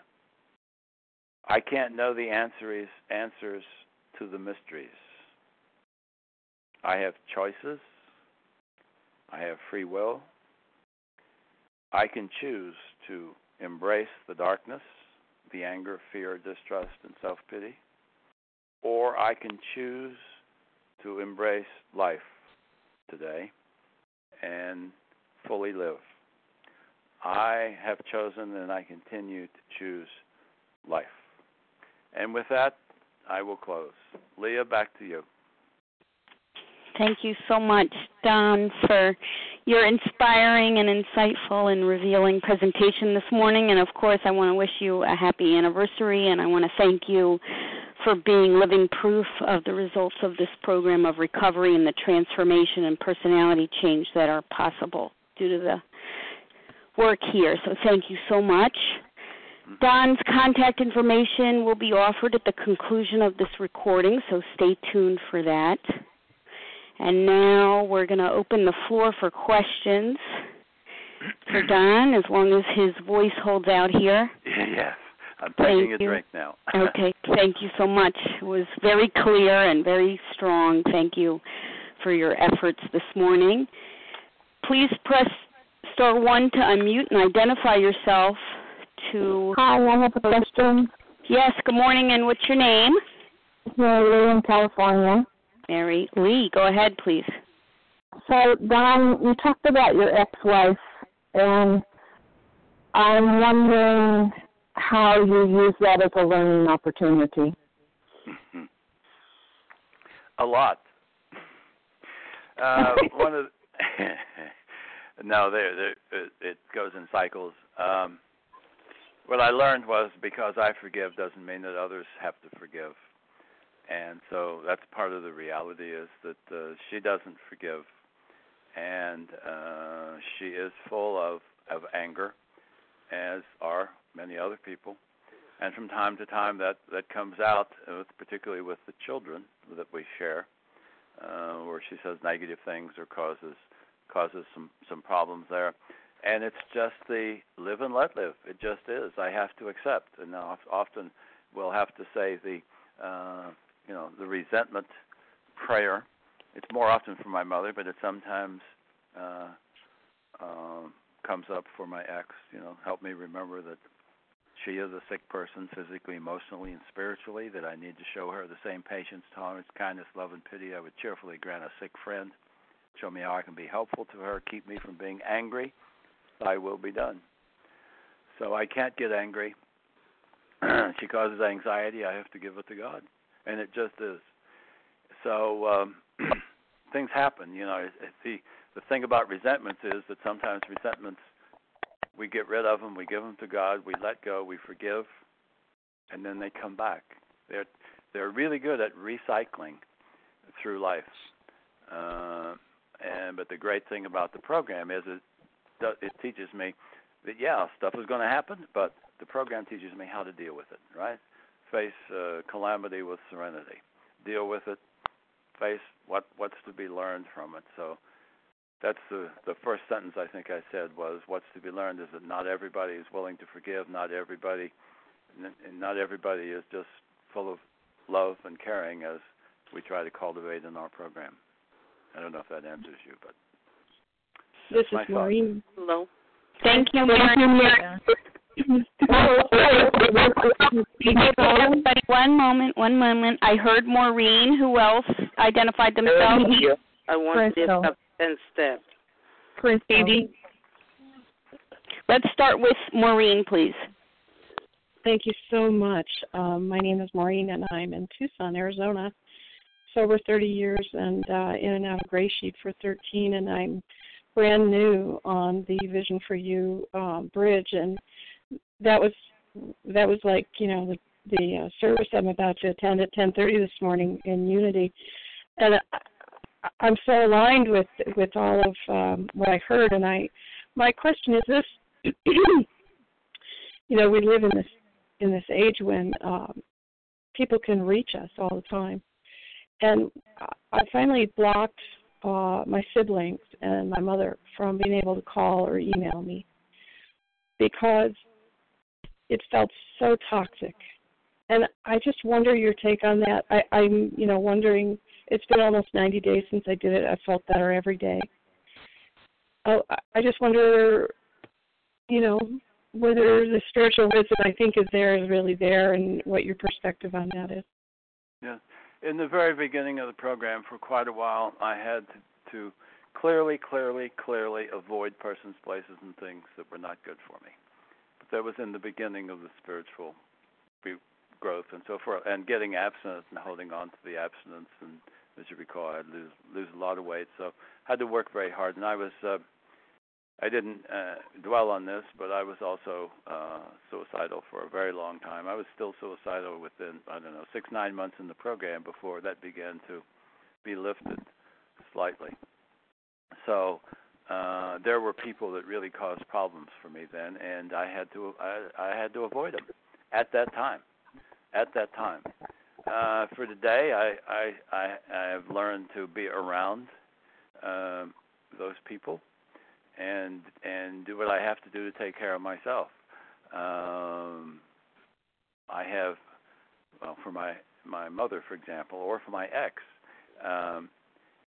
I can't know the answers answers to the mysteries. I have choices. I have free will. I can choose to embrace the darkness, the anger, fear, distrust, and self pity, or I can choose to embrace life today and fully live. I have chosen and I continue to choose life. And with that, I will close. Leah, back to you. Thank you so much, Don, for your inspiring and insightful and revealing presentation this morning. And of course, I want to wish you a happy anniversary, and I want to thank you for being living proof of the results of this program of recovery and the transformation and personality change that are possible due to the work here. So thank you so much. Don's contact information will be offered at the conclusion of this recording, so stay tuned for that. And now we're going to open the floor for questions for Don, as long as his voice holds out here. Yes. I'm taking Thank a you. drink now. Okay, thank you so much. It was very clear and very strong. Thank you for your efforts this morning. Please press star one to unmute and identify yourself to Hi, I have a question. Yes, good morning and what's your name? Mary Lou in California. Mary Lee. Go ahead, please. So, Don, you talked about your ex-wife, and I'm wondering how you use that as a learning opportunity. a lot. Uh, one of no, there, there it, it goes in cycles. Um, what I learned was because I forgive doesn't mean that others have to forgive, and so that's part of the reality is that uh, she doesn't forgive, and uh, she is full of of anger, as are many other people, and from time to time that that comes out, uh, particularly with the children that we share, uh, where she says negative things or causes causes some some problems there and it's just the live and let live. It just is. I have to accept, and often we'll have to say the, uh, you know, the resentment prayer. It's more often for my mother, but it sometimes uh, uh, comes up for my ex. You know, help me remember that she is a sick person, physically, emotionally, and spiritually. That I need to show her the same patience, tolerance, kindness, love, and pity I would cheerfully grant a sick friend. Show me how I can be helpful to her. Keep me from being angry thy will be done. So I can't get angry. she causes anxiety. I have to give it to God, and it just is. So um, things happen. You know, the the thing about resentments is that sometimes resentments we get rid of them, we give them to God, we let go, we forgive, and then they come back. They're they're really good at recycling through life. Uh, and but the great thing about the program is it it teaches me that yeah, stuff is going to happen, but the program teaches me how to deal with it. Right? Face uh, calamity with serenity. Deal with it. Face what what's to be learned from it. So that's the the first sentence I think I said was what's to be learned is that not everybody is willing to forgive. Not everybody, and not everybody is just full of love and caring as we try to cultivate in our program. I don't know if that answers you, but this is Maureen. Hello. Thank you, Maureen. One moment, one moment. I heard Maureen. Who else identified themselves? I want Crystal. this up and step. Crystal. Let's start with Maureen, please. Thank you so much. Um, my name is Maureen, and I'm in Tucson, Arizona. Sober 30 years and uh, in and out of Gray Sheet for 13, and I'm brand new on the Vision for You um, bridge, and that was that was like you know the the uh, service I'm about to attend at 10:30 this morning in Unity, and I, I'm so aligned with with all of um, what I heard. And I, my question is this: you know, we live in this in this age when um, people can reach us all the time, and I finally blocked uh, my siblings and my mother from being able to call or email me because it felt so toxic. And I just wonder your take on that. I, I'm, you know, wondering. It's been almost 90 days since I did it. I felt better every day. Oh, I just wonder, you know, whether the spiritual wisdom I think is there is really there, and what your perspective on that is. Yeah, in the very beginning of the program, for quite a while, I had to, to clearly, clearly, clearly avoid persons, places, and things that were not good for me. That was in the beginning of the spiritual growth, and so forth, and getting abstinent and holding on to the abstinence. And as you recall, I lose lose a lot of weight, so had to work very hard. And I was uh, I didn't uh, dwell on this, but I was also uh, suicidal for a very long time. I was still suicidal within I don't know six nine months in the program before that began to be lifted slightly. So uh, there were people that really caused problems for me then, and I had to I, I had to avoid them at that time. At that time. Uh, for today, I, I I I have learned to be around um, those people and and do what I have to do to take care of myself. Um, I have, well, for my my mother, for example, or for my ex. Um,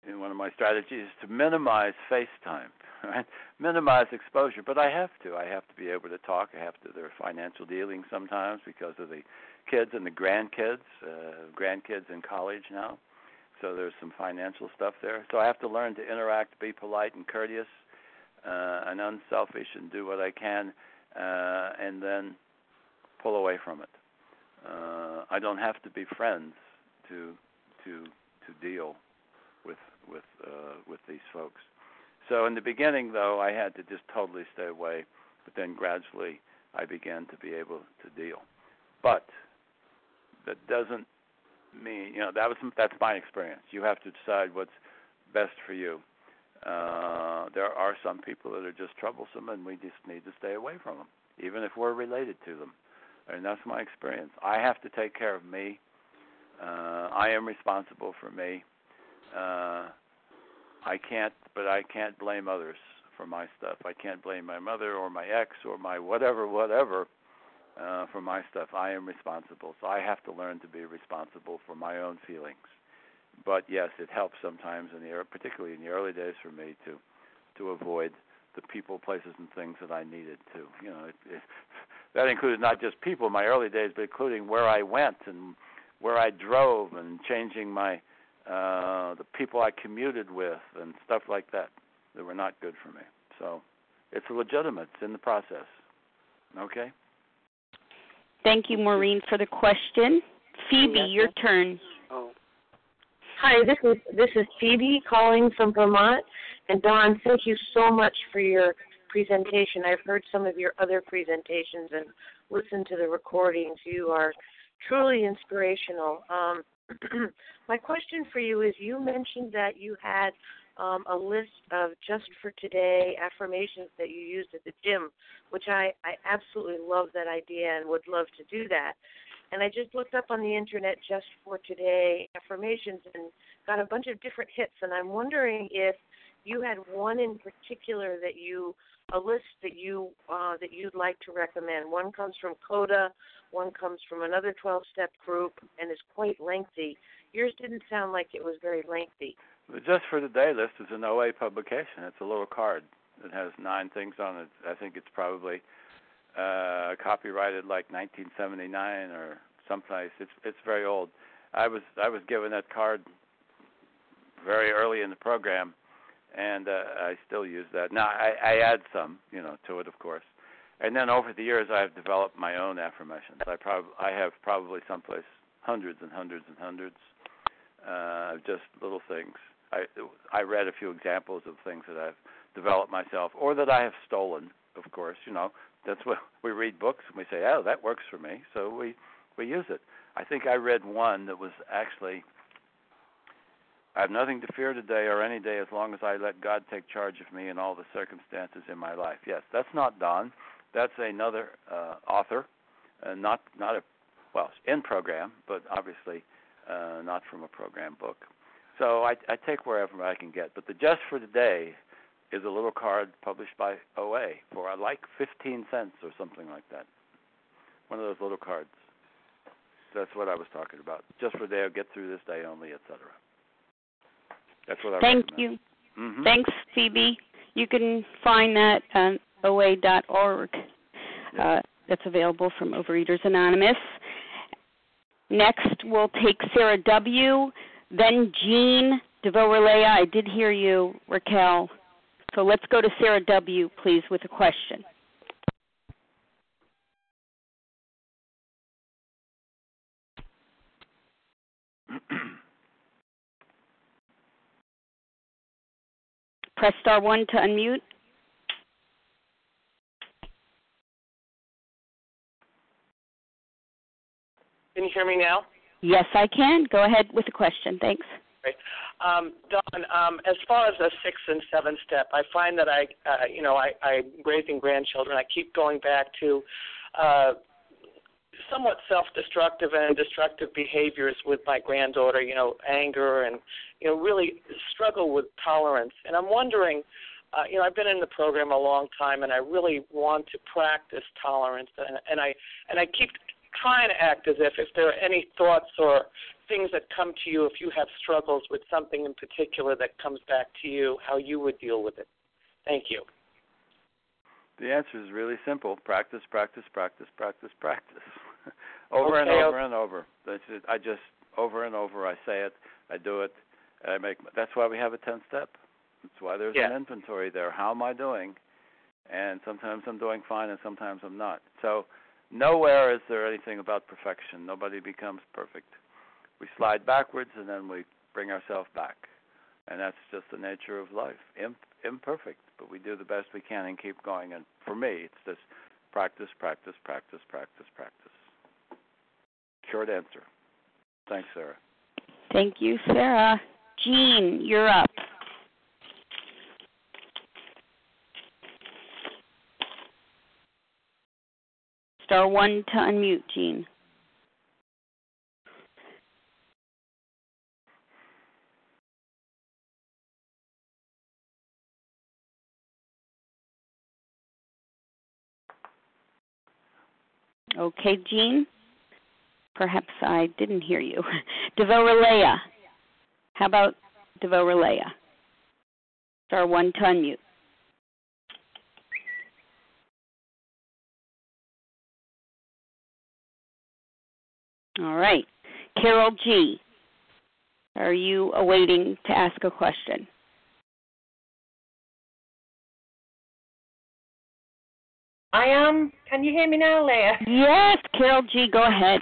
and one of my strategies is to minimize face time, right? Minimize exposure, but I have to. I have to be able to talk. I have to. There are financial dealings sometimes because of the kids and the grandkids. Uh, grandkids in college now, so there's some financial stuff there. So I have to learn to interact, be polite and courteous, uh, and unselfish and do what I can, uh, and then pull away from it. Uh, I don't have to be friends to to to deal with with uh, with these folks. So in the beginning, though, I had to just totally stay away. But then gradually, I began to be able to deal. But that doesn't mean you know that was that's my experience. You have to decide what's best for you. Uh, there are some people that are just troublesome, and we just need to stay away from them, even if we're related to them. And that's my experience. I have to take care of me. Uh, I am responsible for me. Uh, I can't, but I can't blame others for my stuff. I can't blame my mother or my ex or my whatever, whatever, uh, for my stuff. I am responsible, so I have to learn to be responsible for my own feelings. But yes, it helps sometimes in the particularly in the early days for me to to avoid the people, places, and things that I needed to. You know, it, it, that included not just people in my early days, but including where I went and where I drove and changing my uh the people I commuted with and stuff like that that were not good for me. So it's legitimate. It's in the process. Okay. Thank you, Maureen, for the question. Phoebe, your turn. Oh. Hi, this is this is Phoebe calling from Vermont. And Don, thank you so much for your presentation. I've heard some of your other presentations and listened to the recordings. You are truly inspirational. Um, my question for you is you mentioned that you had um, a list of just for today affirmations that you used at the gym, which I, I absolutely love that idea and would love to do that. And I just looked up on the internet just for today affirmations and got a bunch of different hits. And I'm wondering if you had one in particular that you a list that you uh, that you'd like to recommend. One comes from Coda, one comes from another 12-step group, and is quite lengthy. Yours didn't sound like it was very lengthy. Just for Today list is an OA publication. It's a little card that has nine things on it. I think it's probably uh, copyrighted like 1979 or someplace. It's it's very old. I was I was given that card very early in the program, and uh, I still use that. Now I, I add some, you know, to it, of course. And then over the years, I've developed my own affirmations. I prob I have probably someplace hundreds and hundreds and hundreds, uh, just little things I I read a few examples of things that I've developed myself or that I have stolen. Of course, you know that's what we read books and we say, oh, that works for me, so we we use it. I think I read one that was actually I have nothing to fear today or any day as long as I let God take charge of me and all the circumstances in my life. Yes, that's not Don. That's another uh, author, uh, not not a well in program, but obviously uh, not from a program book. So I, I take wherever I can get. But the Just for Today is a little card published by OA for like 15 cents or something like that. One of those little cards. That's what I was talking about. Just for today, I'll get through this day only, etc. That's what I Thank recommend. you. Mm-hmm. Thanks, Phoebe. You can find that on OA.org. Uh, that's available from Overeaters Anonymous. Next, we'll take Sarah W. Then Jean DeVoe Relaya, I did hear you, Raquel. So let's go to Sarah W., please, with a question. Press star one to unmute. Can you hear me now? Yes, I can. Go ahead with the question. Thanks. Great. Um, Don, um, as far as the six and seven step, I find that I, uh, you know, I, I raising grandchildren. I keep going back to uh, somewhat self-destructive and destructive behaviors with my granddaughter. You know, anger and you know, really struggle with tolerance. And I'm wondering, uh, you know, I've been in the program a long time, and I really want to practice tolerance. And, and I and I keep trying to act as if if there are any thoughts or things that come to you, if you have struggles with something in particular that comes back to you, how you would deal with it. Thank you. The answer is really simple: practice, practice, practice, practice, practice, over okay, and over okay. and over. That's it. I just over and over. I say it. I do it. I make. That's why we have a ten step. That's why there's Yeah. an inventory there. How am I doing? And sometimes I'm doing fine, and sometimes I'm not. So Nowhere is there anything about perfection. Nobody becomes perfect. We slide backwards and then we bring ourselves back. And that's just the nature of life. Imp- imperfect, but we do the best we can and keep going. And for me, it's just practice, practice, practice, practice, practice. Short answer. Thanks, Sarah. Thank you, Sarah. Jean, you're up. Star one to unmute, Jean. Okay, Jean. Perhaps I didn't hear you. Devoraleya. How about Devoraleya? Star one to unmute. All right. Carol G. Are you awaiting to ask a question? I am. Can you hear me now, Leah? Yes, Carol G. Go ahead.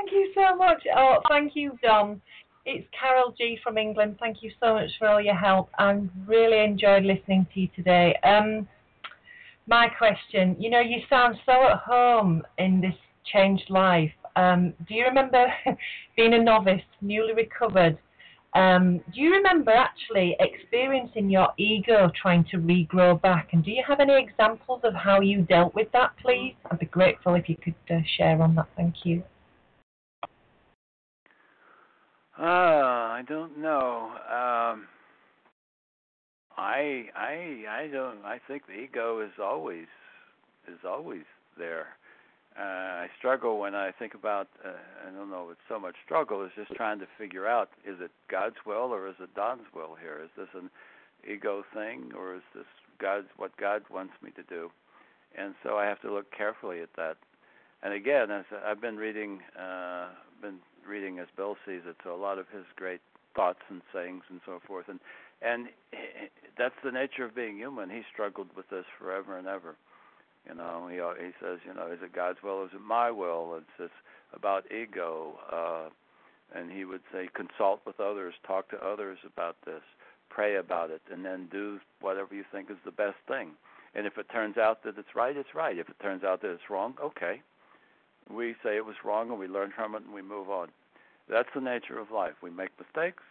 Thank you so much. Oh, thank you, Don. It's Carol G from England. Thank you so much for all your help. I really enjoyed listening to you today. Um, my question, you know, you sound so at home in this changed life. Um, do you remember being a novice, newly recovered? Um, do you remember actually experiencing your ego trying to regrow back? And do you have any examples of how you dealt with that, please? I'd be grateful if you could uh, share on that. Thank you. Uh, I don't know. Um, I I I don't. I think the ego is always is always there uh, I struggle when I think about. Uh, I don't know. It's so much struggle. Is just trying to figure out: is it God's will or is it Don's will here? Is this an ego thing or is this God's what God wants me to do? And so I have to look carefully at that. And again, as I've been reading, uh, been reading as Bill sees it, so a lot of his great thoughts and sayings and so forth. And and that's the nature of being human. He struggled with this forever and ever you know, he he says, you know, is it God's will is it my will? It's just about ego. Uh, and he would say, consult with others, talk to others about this, pray about it, and then do whatever you think is the best thing. And if it turns out that it's right, it's right. If it turns out that it's wrong, okay. We say it was wrong and we learn from it and we move on. That's the nature of life. We make mistakes,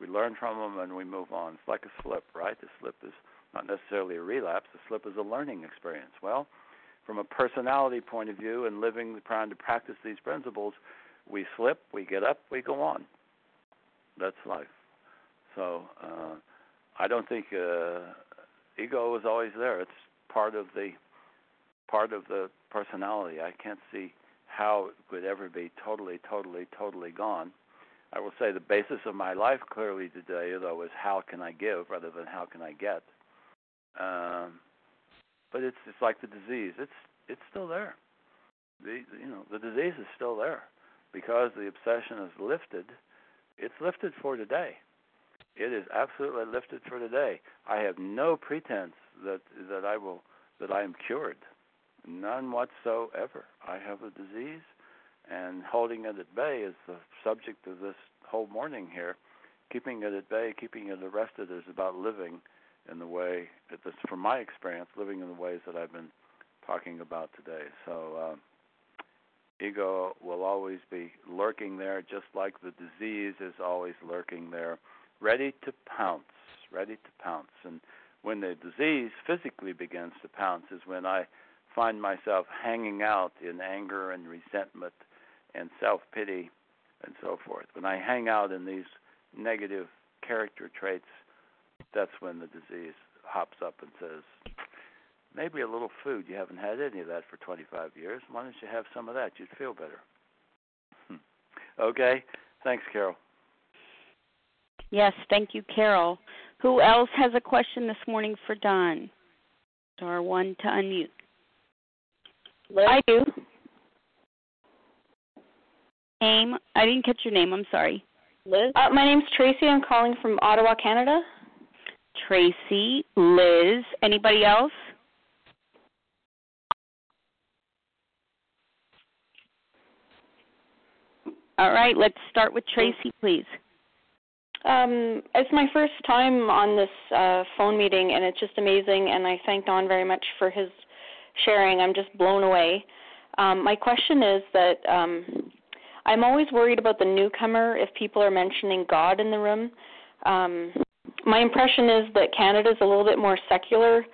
we learn from them, and we move on. It's like a slip, right? The slip is not necessarily a relapse. The slip is a learning experience. Well, from a personality point of view and living, trying to practice these principles, we slip, we get up, we go on. That's life. So uh, I don't think uh, ego is always there. It's part of the part of the personality. I can't see how it could ever be totally, totally, totally gone. I will say the basis of my life clearly today, though, is how can I give rather than how can I get. Um, but it's it's like the disease. It's it's still there. The you know the disease is still there because the obsession is lifted. It's lifted for today. It is absolutely lifted for today. I have no pretense that that I will that I am cured. None whatsoever. I have a disease, and holding it at bay is the subject of this whole morning here. Keeping it at bay, keeping it arrested, is about living in the way that's from my experience living in the ways that I've been talking about today. So uh, ego will always be lurking there, just like the disease is always lurking there, ready to pounce, ready to pounce. And when the disease physically begins to pounce is when I find myself hanging out in anger and resentment and self pity and so forth. When I hang out in these negative character traits that's when the disease hops up and says, maybe a little food. You haven't had any of that for 25 years. Why don't you have some of that? You'd feel better. Hmm. okay. Thanks, Carol. Yes, thank you, Carol. Who else has a question this morning for Don? Star one to unmute. Liz? I do. Name? I didn't catch your name. I'm sorry. Liz? Uh, my name's Tracy. I'm calling from Ottawa, Canada. Tracy, Liz, anybody else? All right, let's start with Tracy, please. Um, it's my first time on this uh, phone meeting, and it's just amazing. And I thank Don very much for his sharing. I'm just blown away. Um, my question is that um, I'm always worried about the newcomer if people are mentioning God in the room. Um, my impression is that Canada is a little bit more secular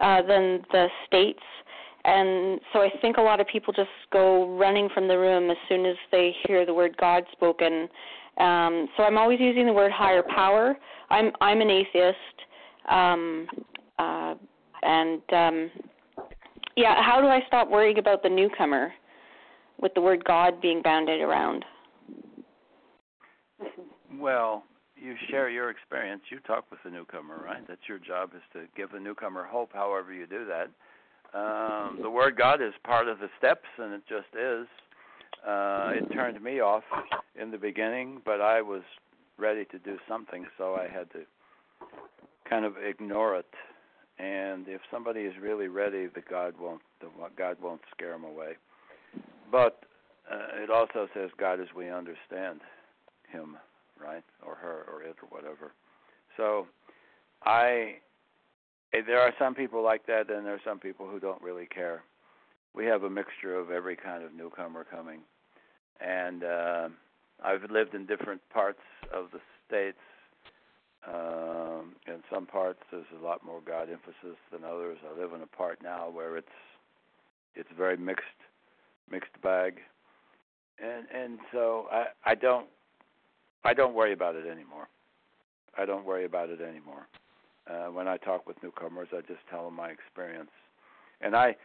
uh, than the states, and so I think a lot of people just go running from the room as soon as they hear the word God spoken. Um, so I'm always using the word higher power. I'm I'm an atheist, um, uh, and um, yeah, how do I stop worrying about the newcomer with the word God being bandied around? Well, you share your experience. You talk with the newcomer, right? That's your job is to give the newcomer hope. However you do that, um, the word God is part of the steps, and it just is. Uh, it turned me off in the beginning, but I was ready to do something, so I had to kind of ignore it. And if somebody is really ready, the God won't the God won't scare them away. But uh, it also says God as we understand Him, right, or her, or it, or whatever. So I there are some people like that, and there are some people who don't really care. We have a mixture of every kind of newcomer coming, and uh, I've lived in different parts of the states. Um, in some parts, there's a lot more God emphasis than others. I live in a part now where it's it's very mixed, mixed bag, and and so I I don't I don't worry about it anymore. I don't worry about it anymore. Uh, when I talk with newcomers, I just tell them my experience, and I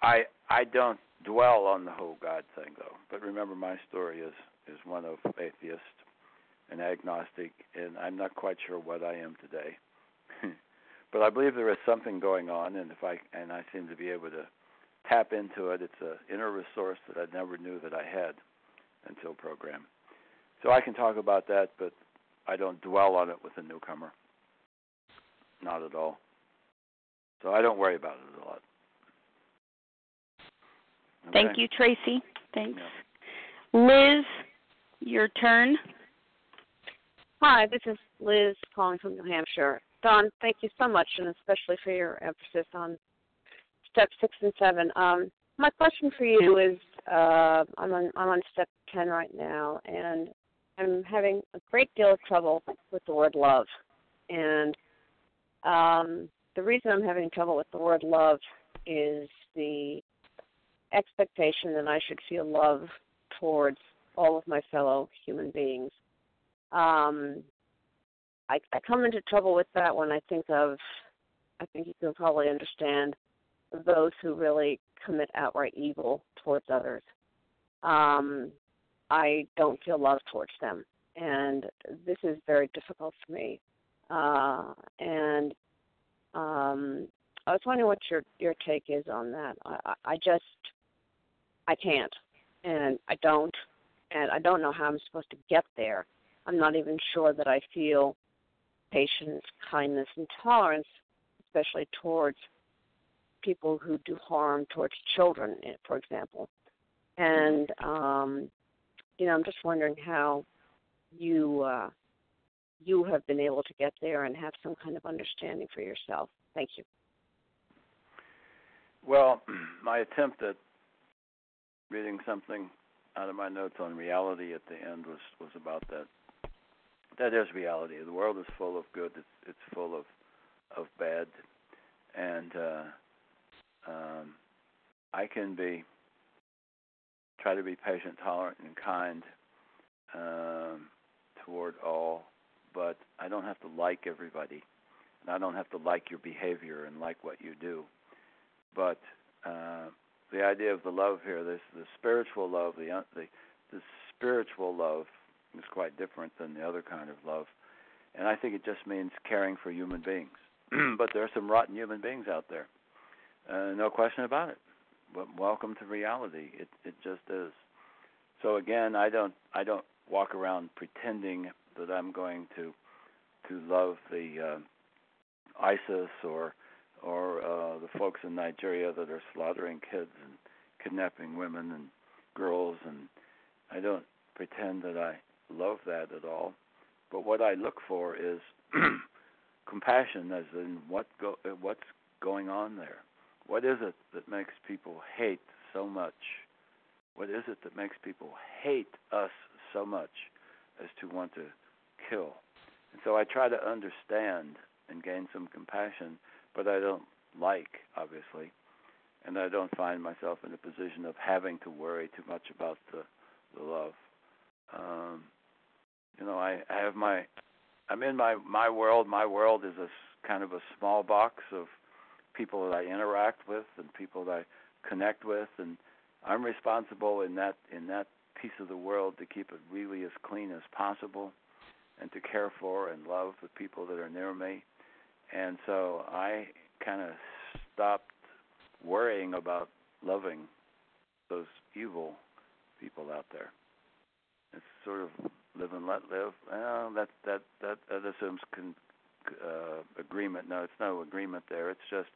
I I don't dwell on the whole God thing though. But remember, my story is is one of atheist and agnostic, and I'm not quite sure what I am today. but I believe there is something going on, and if I and I seem to be able to tap into it. It's an inner resource that I never knew that I had until program. So I can talk about that, but I don't dwell on it with a newcomer. Not at all. So I don't worry about it a lot. Okay. Thank you, Tracy. Thanks. Yeah. Liz, your turn. Hi, this is Liz calling from New Hampshire. Don, thank you so much, and especially for your emphasis on step six and seven. Um, my question for you is, uh, I'm on I'm on step ten right now, and I'm having a great deal of trouble with the word love, and um, the reason I'm having trouble with the word love is the expectation that I should feel love towards all of my fellow human beings. Um, I, I come into trouble with that when I think of, I think you can probably understand those who really commit outright evil towards others. Um, I don't feel love towards them, and this is very difficult for me. Uh, and um, I was wondering what your your take is on that. I, I just I can't, and I don't, and I don't know how I'm supposed to get there. I'm not even sure that I feel patience, kindness, and tolerance, especially towards people who do harm towards children, eh, for example. And um, you know, I'm just wondering how you uh, you have been able to get there and have some kind of understanding for yourself. Thank you. Well, my attempt at reading something out of my notes on reality at the end was was about that. That is reality. The world is full of good. It's it's full of of bad, and uh, um, I can be try to be patient, tolerant, and kind um, toward all, but I don't have to like everybody, and I don't have to like your behavior and like what you do. But uh, the idea of the love here, this the spiritual love, the the the spiritual love is quite different than the other kind of love, and I think it just means caring for human beings. but there are some rotten human beings out there uh, no question about it. But welcome to reality. It it just is. So again, I don't I don't walk around pretending that I'm going to to love the uh, ISIS or or uh, the folks in Nigeria that are slaughtering kids and kidnapping women and girls and I don't pretend that I love that at all. But what I look for is compassion, as in what go, what's going on there. What is it that makes people hate so much? What is it that makes people hate us so much as to want to kill? And so I try to understand and gain some compassion, but I don't like, obviously, and I don't find myself in a position of having to worry too much about the the love. Um, you know, I, I have my, I'm in my my world. My world is a kind of a small box of people that I interact with and people that I connect with, and I'm responsible in that in that piece of the world to keep it really as clean as possible, and to care for and love the people that are near me. And so I kind of stopped worrying about loving those evil people out there. It's sort of live and let live. Well, that that that, that assumes con, uh, agreement. No, it's no agreement there. It's just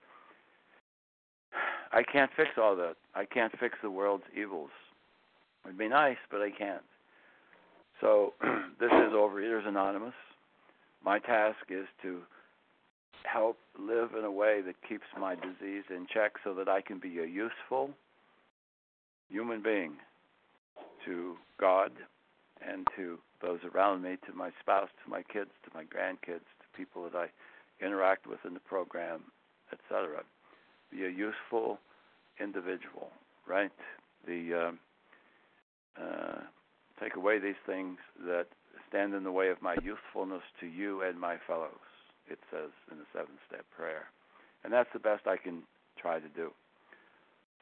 I can't fix all that. I can't fix the world's evils. It'd be nice, but I can't. So this is Overeaters Anonymous. My task is to help live in a way that keeps my disease in check so that I can be a useful human being to God and to those around me, to my spouse, to my kids, to my grandkids, to people that I interact with in the program, etc. Be a useful individual, right? The uh, uh, take away these things that stand in the way of my usefulness to you and my fellows. It says in the seven-step prayer, and that's the best I can try to do.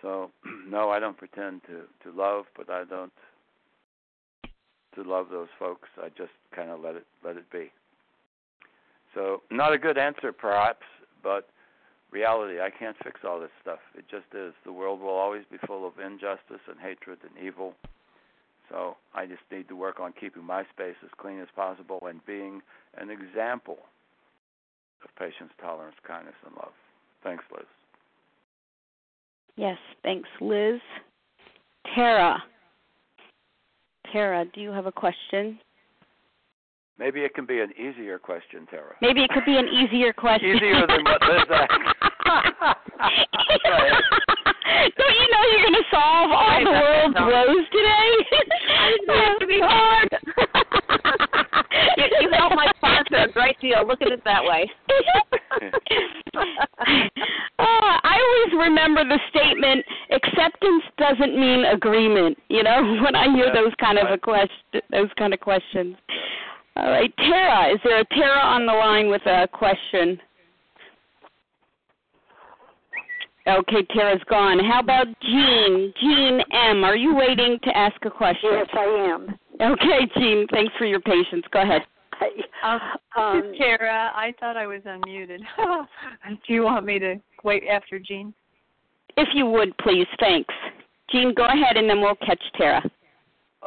So, no, I don't pretend to to love, but I don't to love those folks. I just kind of let it let it be. So not a good answer perhaps, but reality. I can't fix all this stuff. It just is. The world will always be full of injustice and hatred and evil. So I just need to work on keeping my space as clean as possible and being an example of patience, tolerance, kindness, and love. Thanks, Liz. Yes, thanks, Liz. Tara. Tara, do you have a question? Maybe it can be an easier question, Tara. Maybe it could be an easier question. easier than what Liz asked. Don't you know you're going to solve all the world's woes today? It's to be hard. you, you help my sponsor a great deal. Look at it that way. uh, I always remember the statement: acceptance doesn't mean agreement. You know, when I hear Yeah, those kind of a question, those kind of questions. All right, Tara, is there a Tara on the line with a question? Okay, Tara's gone. How about Jean? Jean M, are you waiting to ask a question? Yes, I am. Okay, Jean, thanks for your patience. Go ahead. I, Um, um, this is Tara. I thought I was unmuted. Do you want me to wait after Jean? If you would, please, thanks. Jean, go ahead and then we'll catch Tara.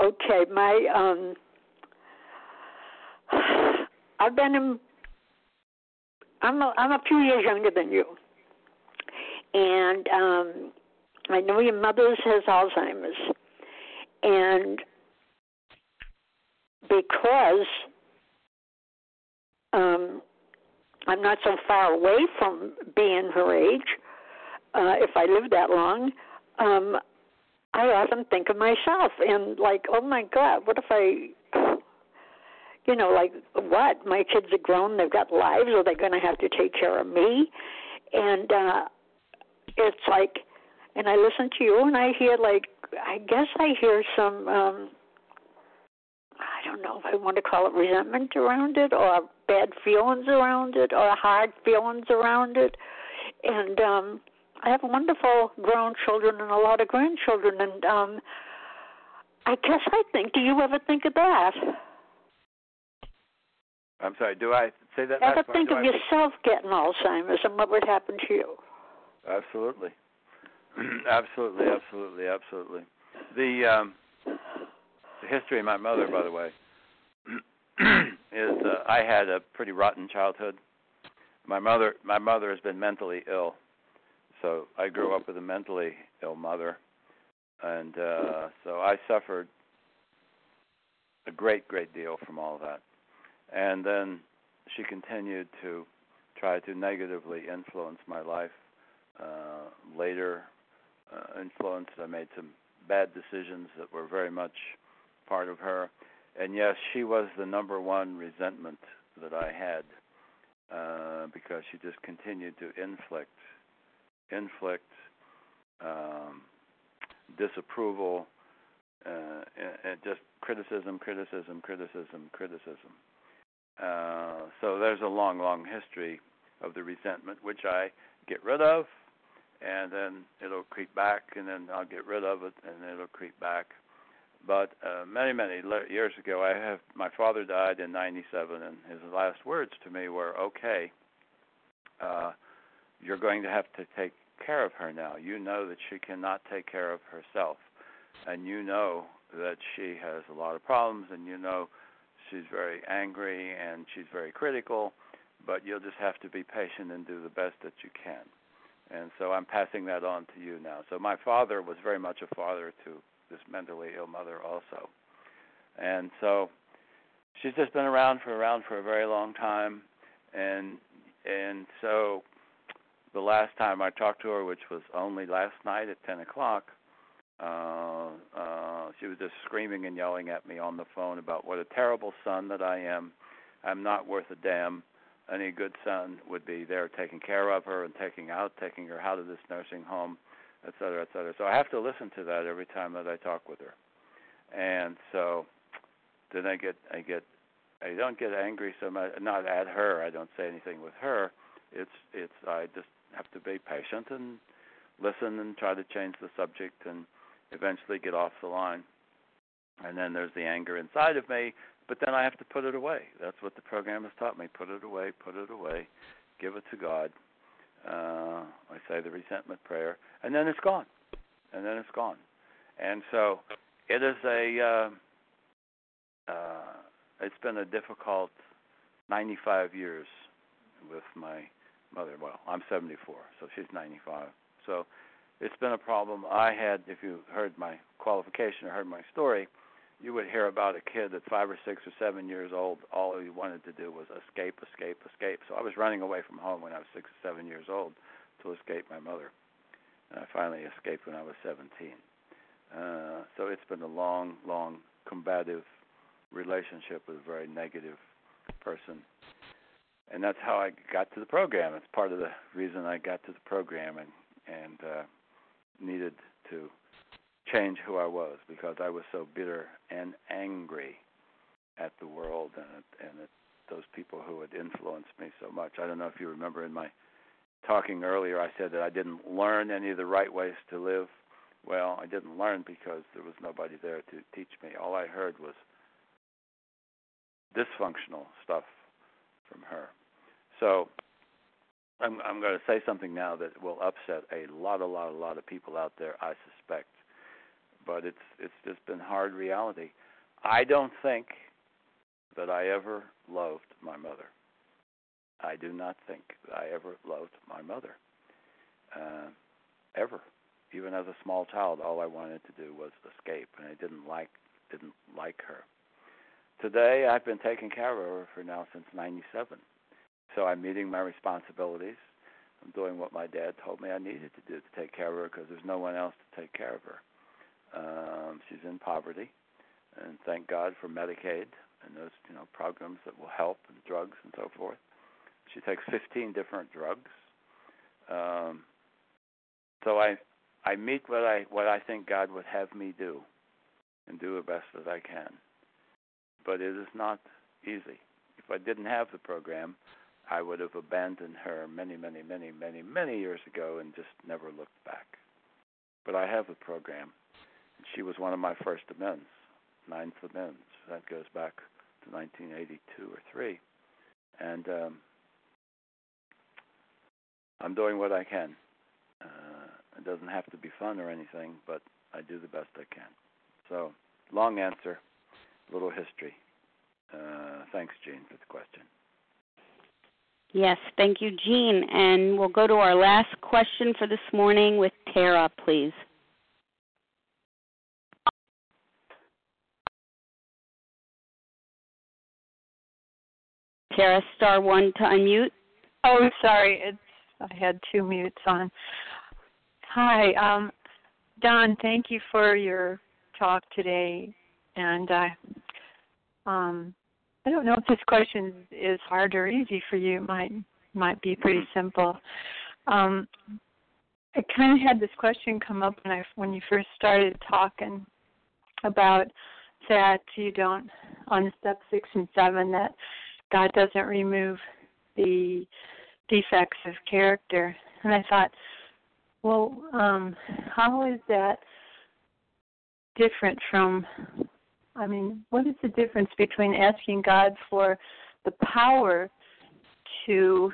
okay, my um, I've been in. I'm a, I'm a few years younger than you, and um, I know your mother has Alzheimer's, and because um, I'm not so far away from being her age, uh, if I live that long, um, I often think of myself and like, oh my God, what if I, you know, like what? My kids are grown, they've got lives, are they going to have to take care of me? And uh, it's like, and I listen to you and I hear like, I guess I hear some. um don't know if I want to call it resentment around it or bad feelings around it or hard feelings around it. And um I have wonderful grown children and a lot of grandchildren and um I guess I think do you ever think of that? I'm sorry. Do I say that? Ever think of I- yourself getting Alzheimer's and what would happen to you? Absolutely. absolutely, absolutely, absolutely. The um the history of my mother, by the way, is uh, I had a pretty rotten childhood. My mother my mother has been mentally ill. So I grew up with a mentally ill mother and uh so I suffered a great, great deal from all that. And then she continued to try to negatively influence my life. Uh, later, uh, influenced, I made some bad decisions that were very much part of her. And yes, she was the number one resentment that I had uh, because she just continued to inflict, inflict um, disapproval, uh, and, and just criticism, criticism, criticism, criticism. Uh, so there's a long, long history of the resentment, which I get rid of, and then it'll creep back, and then I'll get rid of it, and it'll creep back. But uh, many, many years ago, I have my father died in '97, and his last words to me were, "Okay, uh, you're going to have to take care of her now. You know that she cannot take care of herself, and you know that she has a lot of problems, and you know she's very angry and she's very critical, but you'll just have to be patient and do the best that you can." And so I'm passing that on to you now. So my father was very much a father to this mentally ill mother also. And so she's just been around for around for a very long time and and so the last time I talked to her, which was only last night at ten o'clock, uh, uh, she was just screaming and yelling at me on the phone about what a terrible son that I am. I'm not worth a damn. Any good son would be there taking care of her and taking out, taking her out of this nursing home et cetera, et cetera. So I have to listen to that every time that I talk with her. And so then I get I get I don't get angry so much not at her, I don't say anything with her. It's it's I just have to be patient and listen and try to change the subject and eventually get off the line. And then there's the anger inside of me, but then I have to put it away. That's what the program has taught me. Put it away, put it away, give it to God, uh, I say the resentment prayer, and then it's gone, and then it's gone, and so it is a. Uh, uh, it's been a difficult 95 years with my mother. Well, I'm 74, so she's 95. So it's been a problem. I had, if you heard my qualification or heard my story, you would hear about a kid at five or six or seven years old. All he wanted to do was escape, escape, escape. So I was running away from home when I was six or seven years old to escape my mother. And I finally escaped when I was 17. Uh, so it's been a long, long combative relationship with a very negative person. And that's how I got to the program. It's part of the reason I got to the program and and uh, needed to change who I was because I was so bitter and angry at the world and at, and at those people who had influenced me so much. I don't know if you remember in my talking earlier, I said that I didn't learn any of the right ways to live. Well, I didn't learn because there was nobody there to teach me. All I heard was dysfunctional stuff from her. So I'm, I'm going to say something now that will upset a lot, a lot, a lot of people out there. I suspect but it's it's just been hard reality. I don't think that I ever loved my mother. I do not think that I ever loved my mother. Uh, ever. Even as a small child, all I wanted to do was escape, and I didn't like didn't like her. Today, I've been taking care of her for now since '97, so I'm meeting my responsibilities. I'm doing what my dad told me I needed to do to take care of her because there's no one else to take care of her. Um, she's in poverty, and thank God for Medicaid and those you know programs that will help and drugs and so forth. She takes 15 different drugs. Um, so I I meet what I what I think God would have me do, and do the best that I can. But it is not easy. If I didn't have the program, I would have abandoned her many, many, many, many, many years ago and just never looked back. But I have the program, she was one of my first amends, ninth amends. That goes back to 1982 or three, and um, I'm doing what I can. Uh, it doesn't have to be fun or anything, but I do the best I can. So, long answer, little history. Uh, thanks, Jean, for the question. Yes, thank you, Jean. And we'll go to our last question for this morning with Tara, please. Tara, star one to unmute. Oh, sorry. It's I had two mutes on. Hi, um, Don. Thank you for your talk today, and I, um, I don't know if this question is hard or easy for you. It might might be pretty simple. Um, I kind of had this question come up when I when you first started talking about that you don't on step six and seven that God doesn't remove the defects of character. And I thought, well, um, how is that different from I mean, what is the difference between asking God for the power to,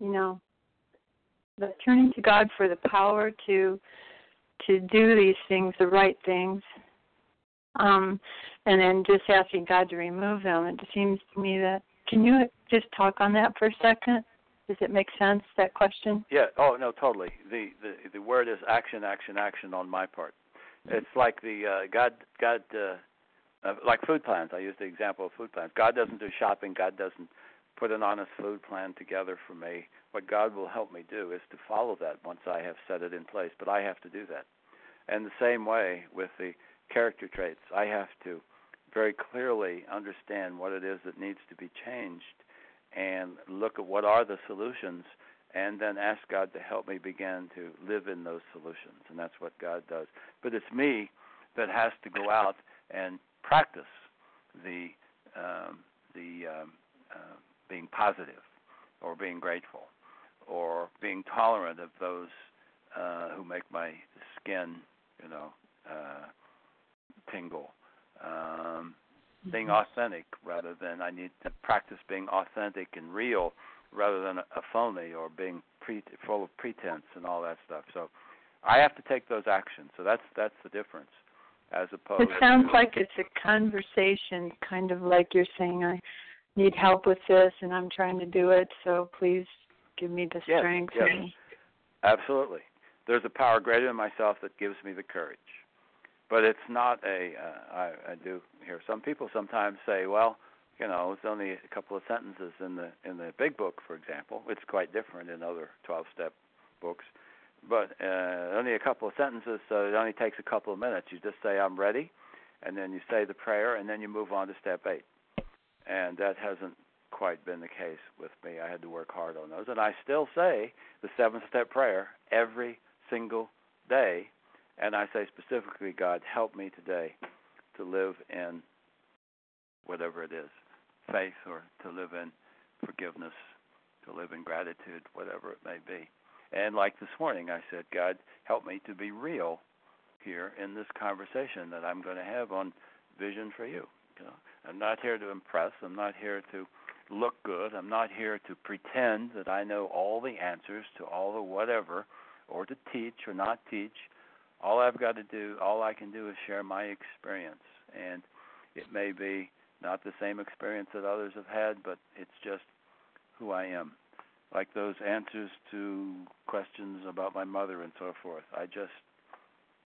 you know, the turning to God for the power to to do these things, the right things, um, and then just asking God to remove them. It seems to me that. Can you just talk on that for a second? Does it make sense that question? Yeah. Oh no, totally. The the the word is action, action, action on my part. It's like the uh, God God uh, uh, like food plans. I use the example of food plans. God doesn't do shopping. God doesn't put an honest food plan together for me. What God will help me do is to follow that once I have set it in place. But I have to do that. And the same way with the character traits, I have to very clearly understand what it is that needs to be changed and look at what are the solutions and then ask God to help me begin to live in those solutions. And that's what God does. But it's me that has to go out and practice the um, the um, uh, being positive or being grateful or being tolerant of those uh, who make my skin, you know, uh, tingle. Um, being mm-hmm. authentic rather than I need to practice being authentic and real rather than a, phony or being pre- full of pretense and all that stuff. So I have to take those actions. So that's that's the difference as opposed. To It sounds to, like it's a conversation, kind of like you're saying, I need help with this, and I'm trying to do it. So please give me the yes, strength. Yes, and... absolutely. There's a power greater than myself that gives me the courage. But it's not a. Uh, I, I do hear some people sometimes say, "Well, you know, it's only a couple of sentences in the in the big book, for example. It's quite different in other 12-step books." but uh, only a couple of sentences, so it only takes a couple of minutes. You just say, I'm ready, and then you say the prayer, and then you move on to step eight. And that hasn't quite been the case with me. I had to work hard on those. And I still say the seven step prayer every single day. And I say specifically, God, help me today to live in whatever it is faith or to live in forgiveness, to live in gratitude, whatever it may be. And like this morning, I said, God, help me to be real here in this conversation that I'm going to have on vision for you. You know, I'm not here to impress. I'm not here to look good. I'm not here to pretend that I know all the answers to all the whatever, or to teach or not teach. All I've got to do, all I can do, is share my experience, and it may be not the same experience that others have had, but it's just who I am like those answers to questions about my mother and so forth. I just,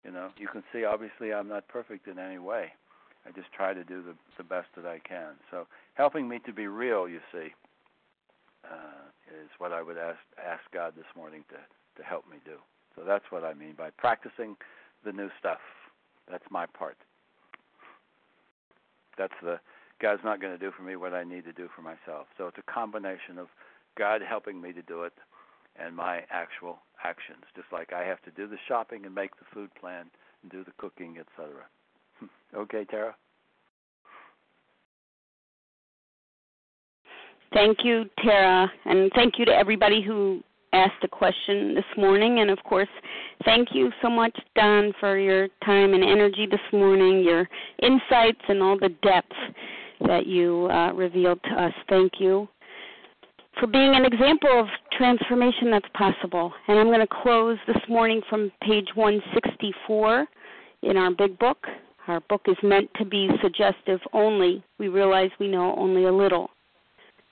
you know, you can see obviously I'm not perfect in any way. I just try to do the the best that I can. So helping me to be real, you see, uh, is what I would ask ask God this morning to to help me do. So that's what I mean by practicing the new stuff. That's my part. That's the God's not going to do for me what I need to do for myself. So it's a combination of God helping me to do it and my actual actions. Just like I have to do the shopping and make the food plan and do the cooking, etc. okay, Tara? Thank you, Tara, and thank you to everybody who asked a question this morning. And of course, thank you so much, Don, for your time and energy this morning, your insights, and all the depth that you uh, revealed to us. Thank you for being an example of transformation that's possible. And I'm going to close this morning from page 164 in our big book. Our book is meant to be suggestive only. We realize we know only a little.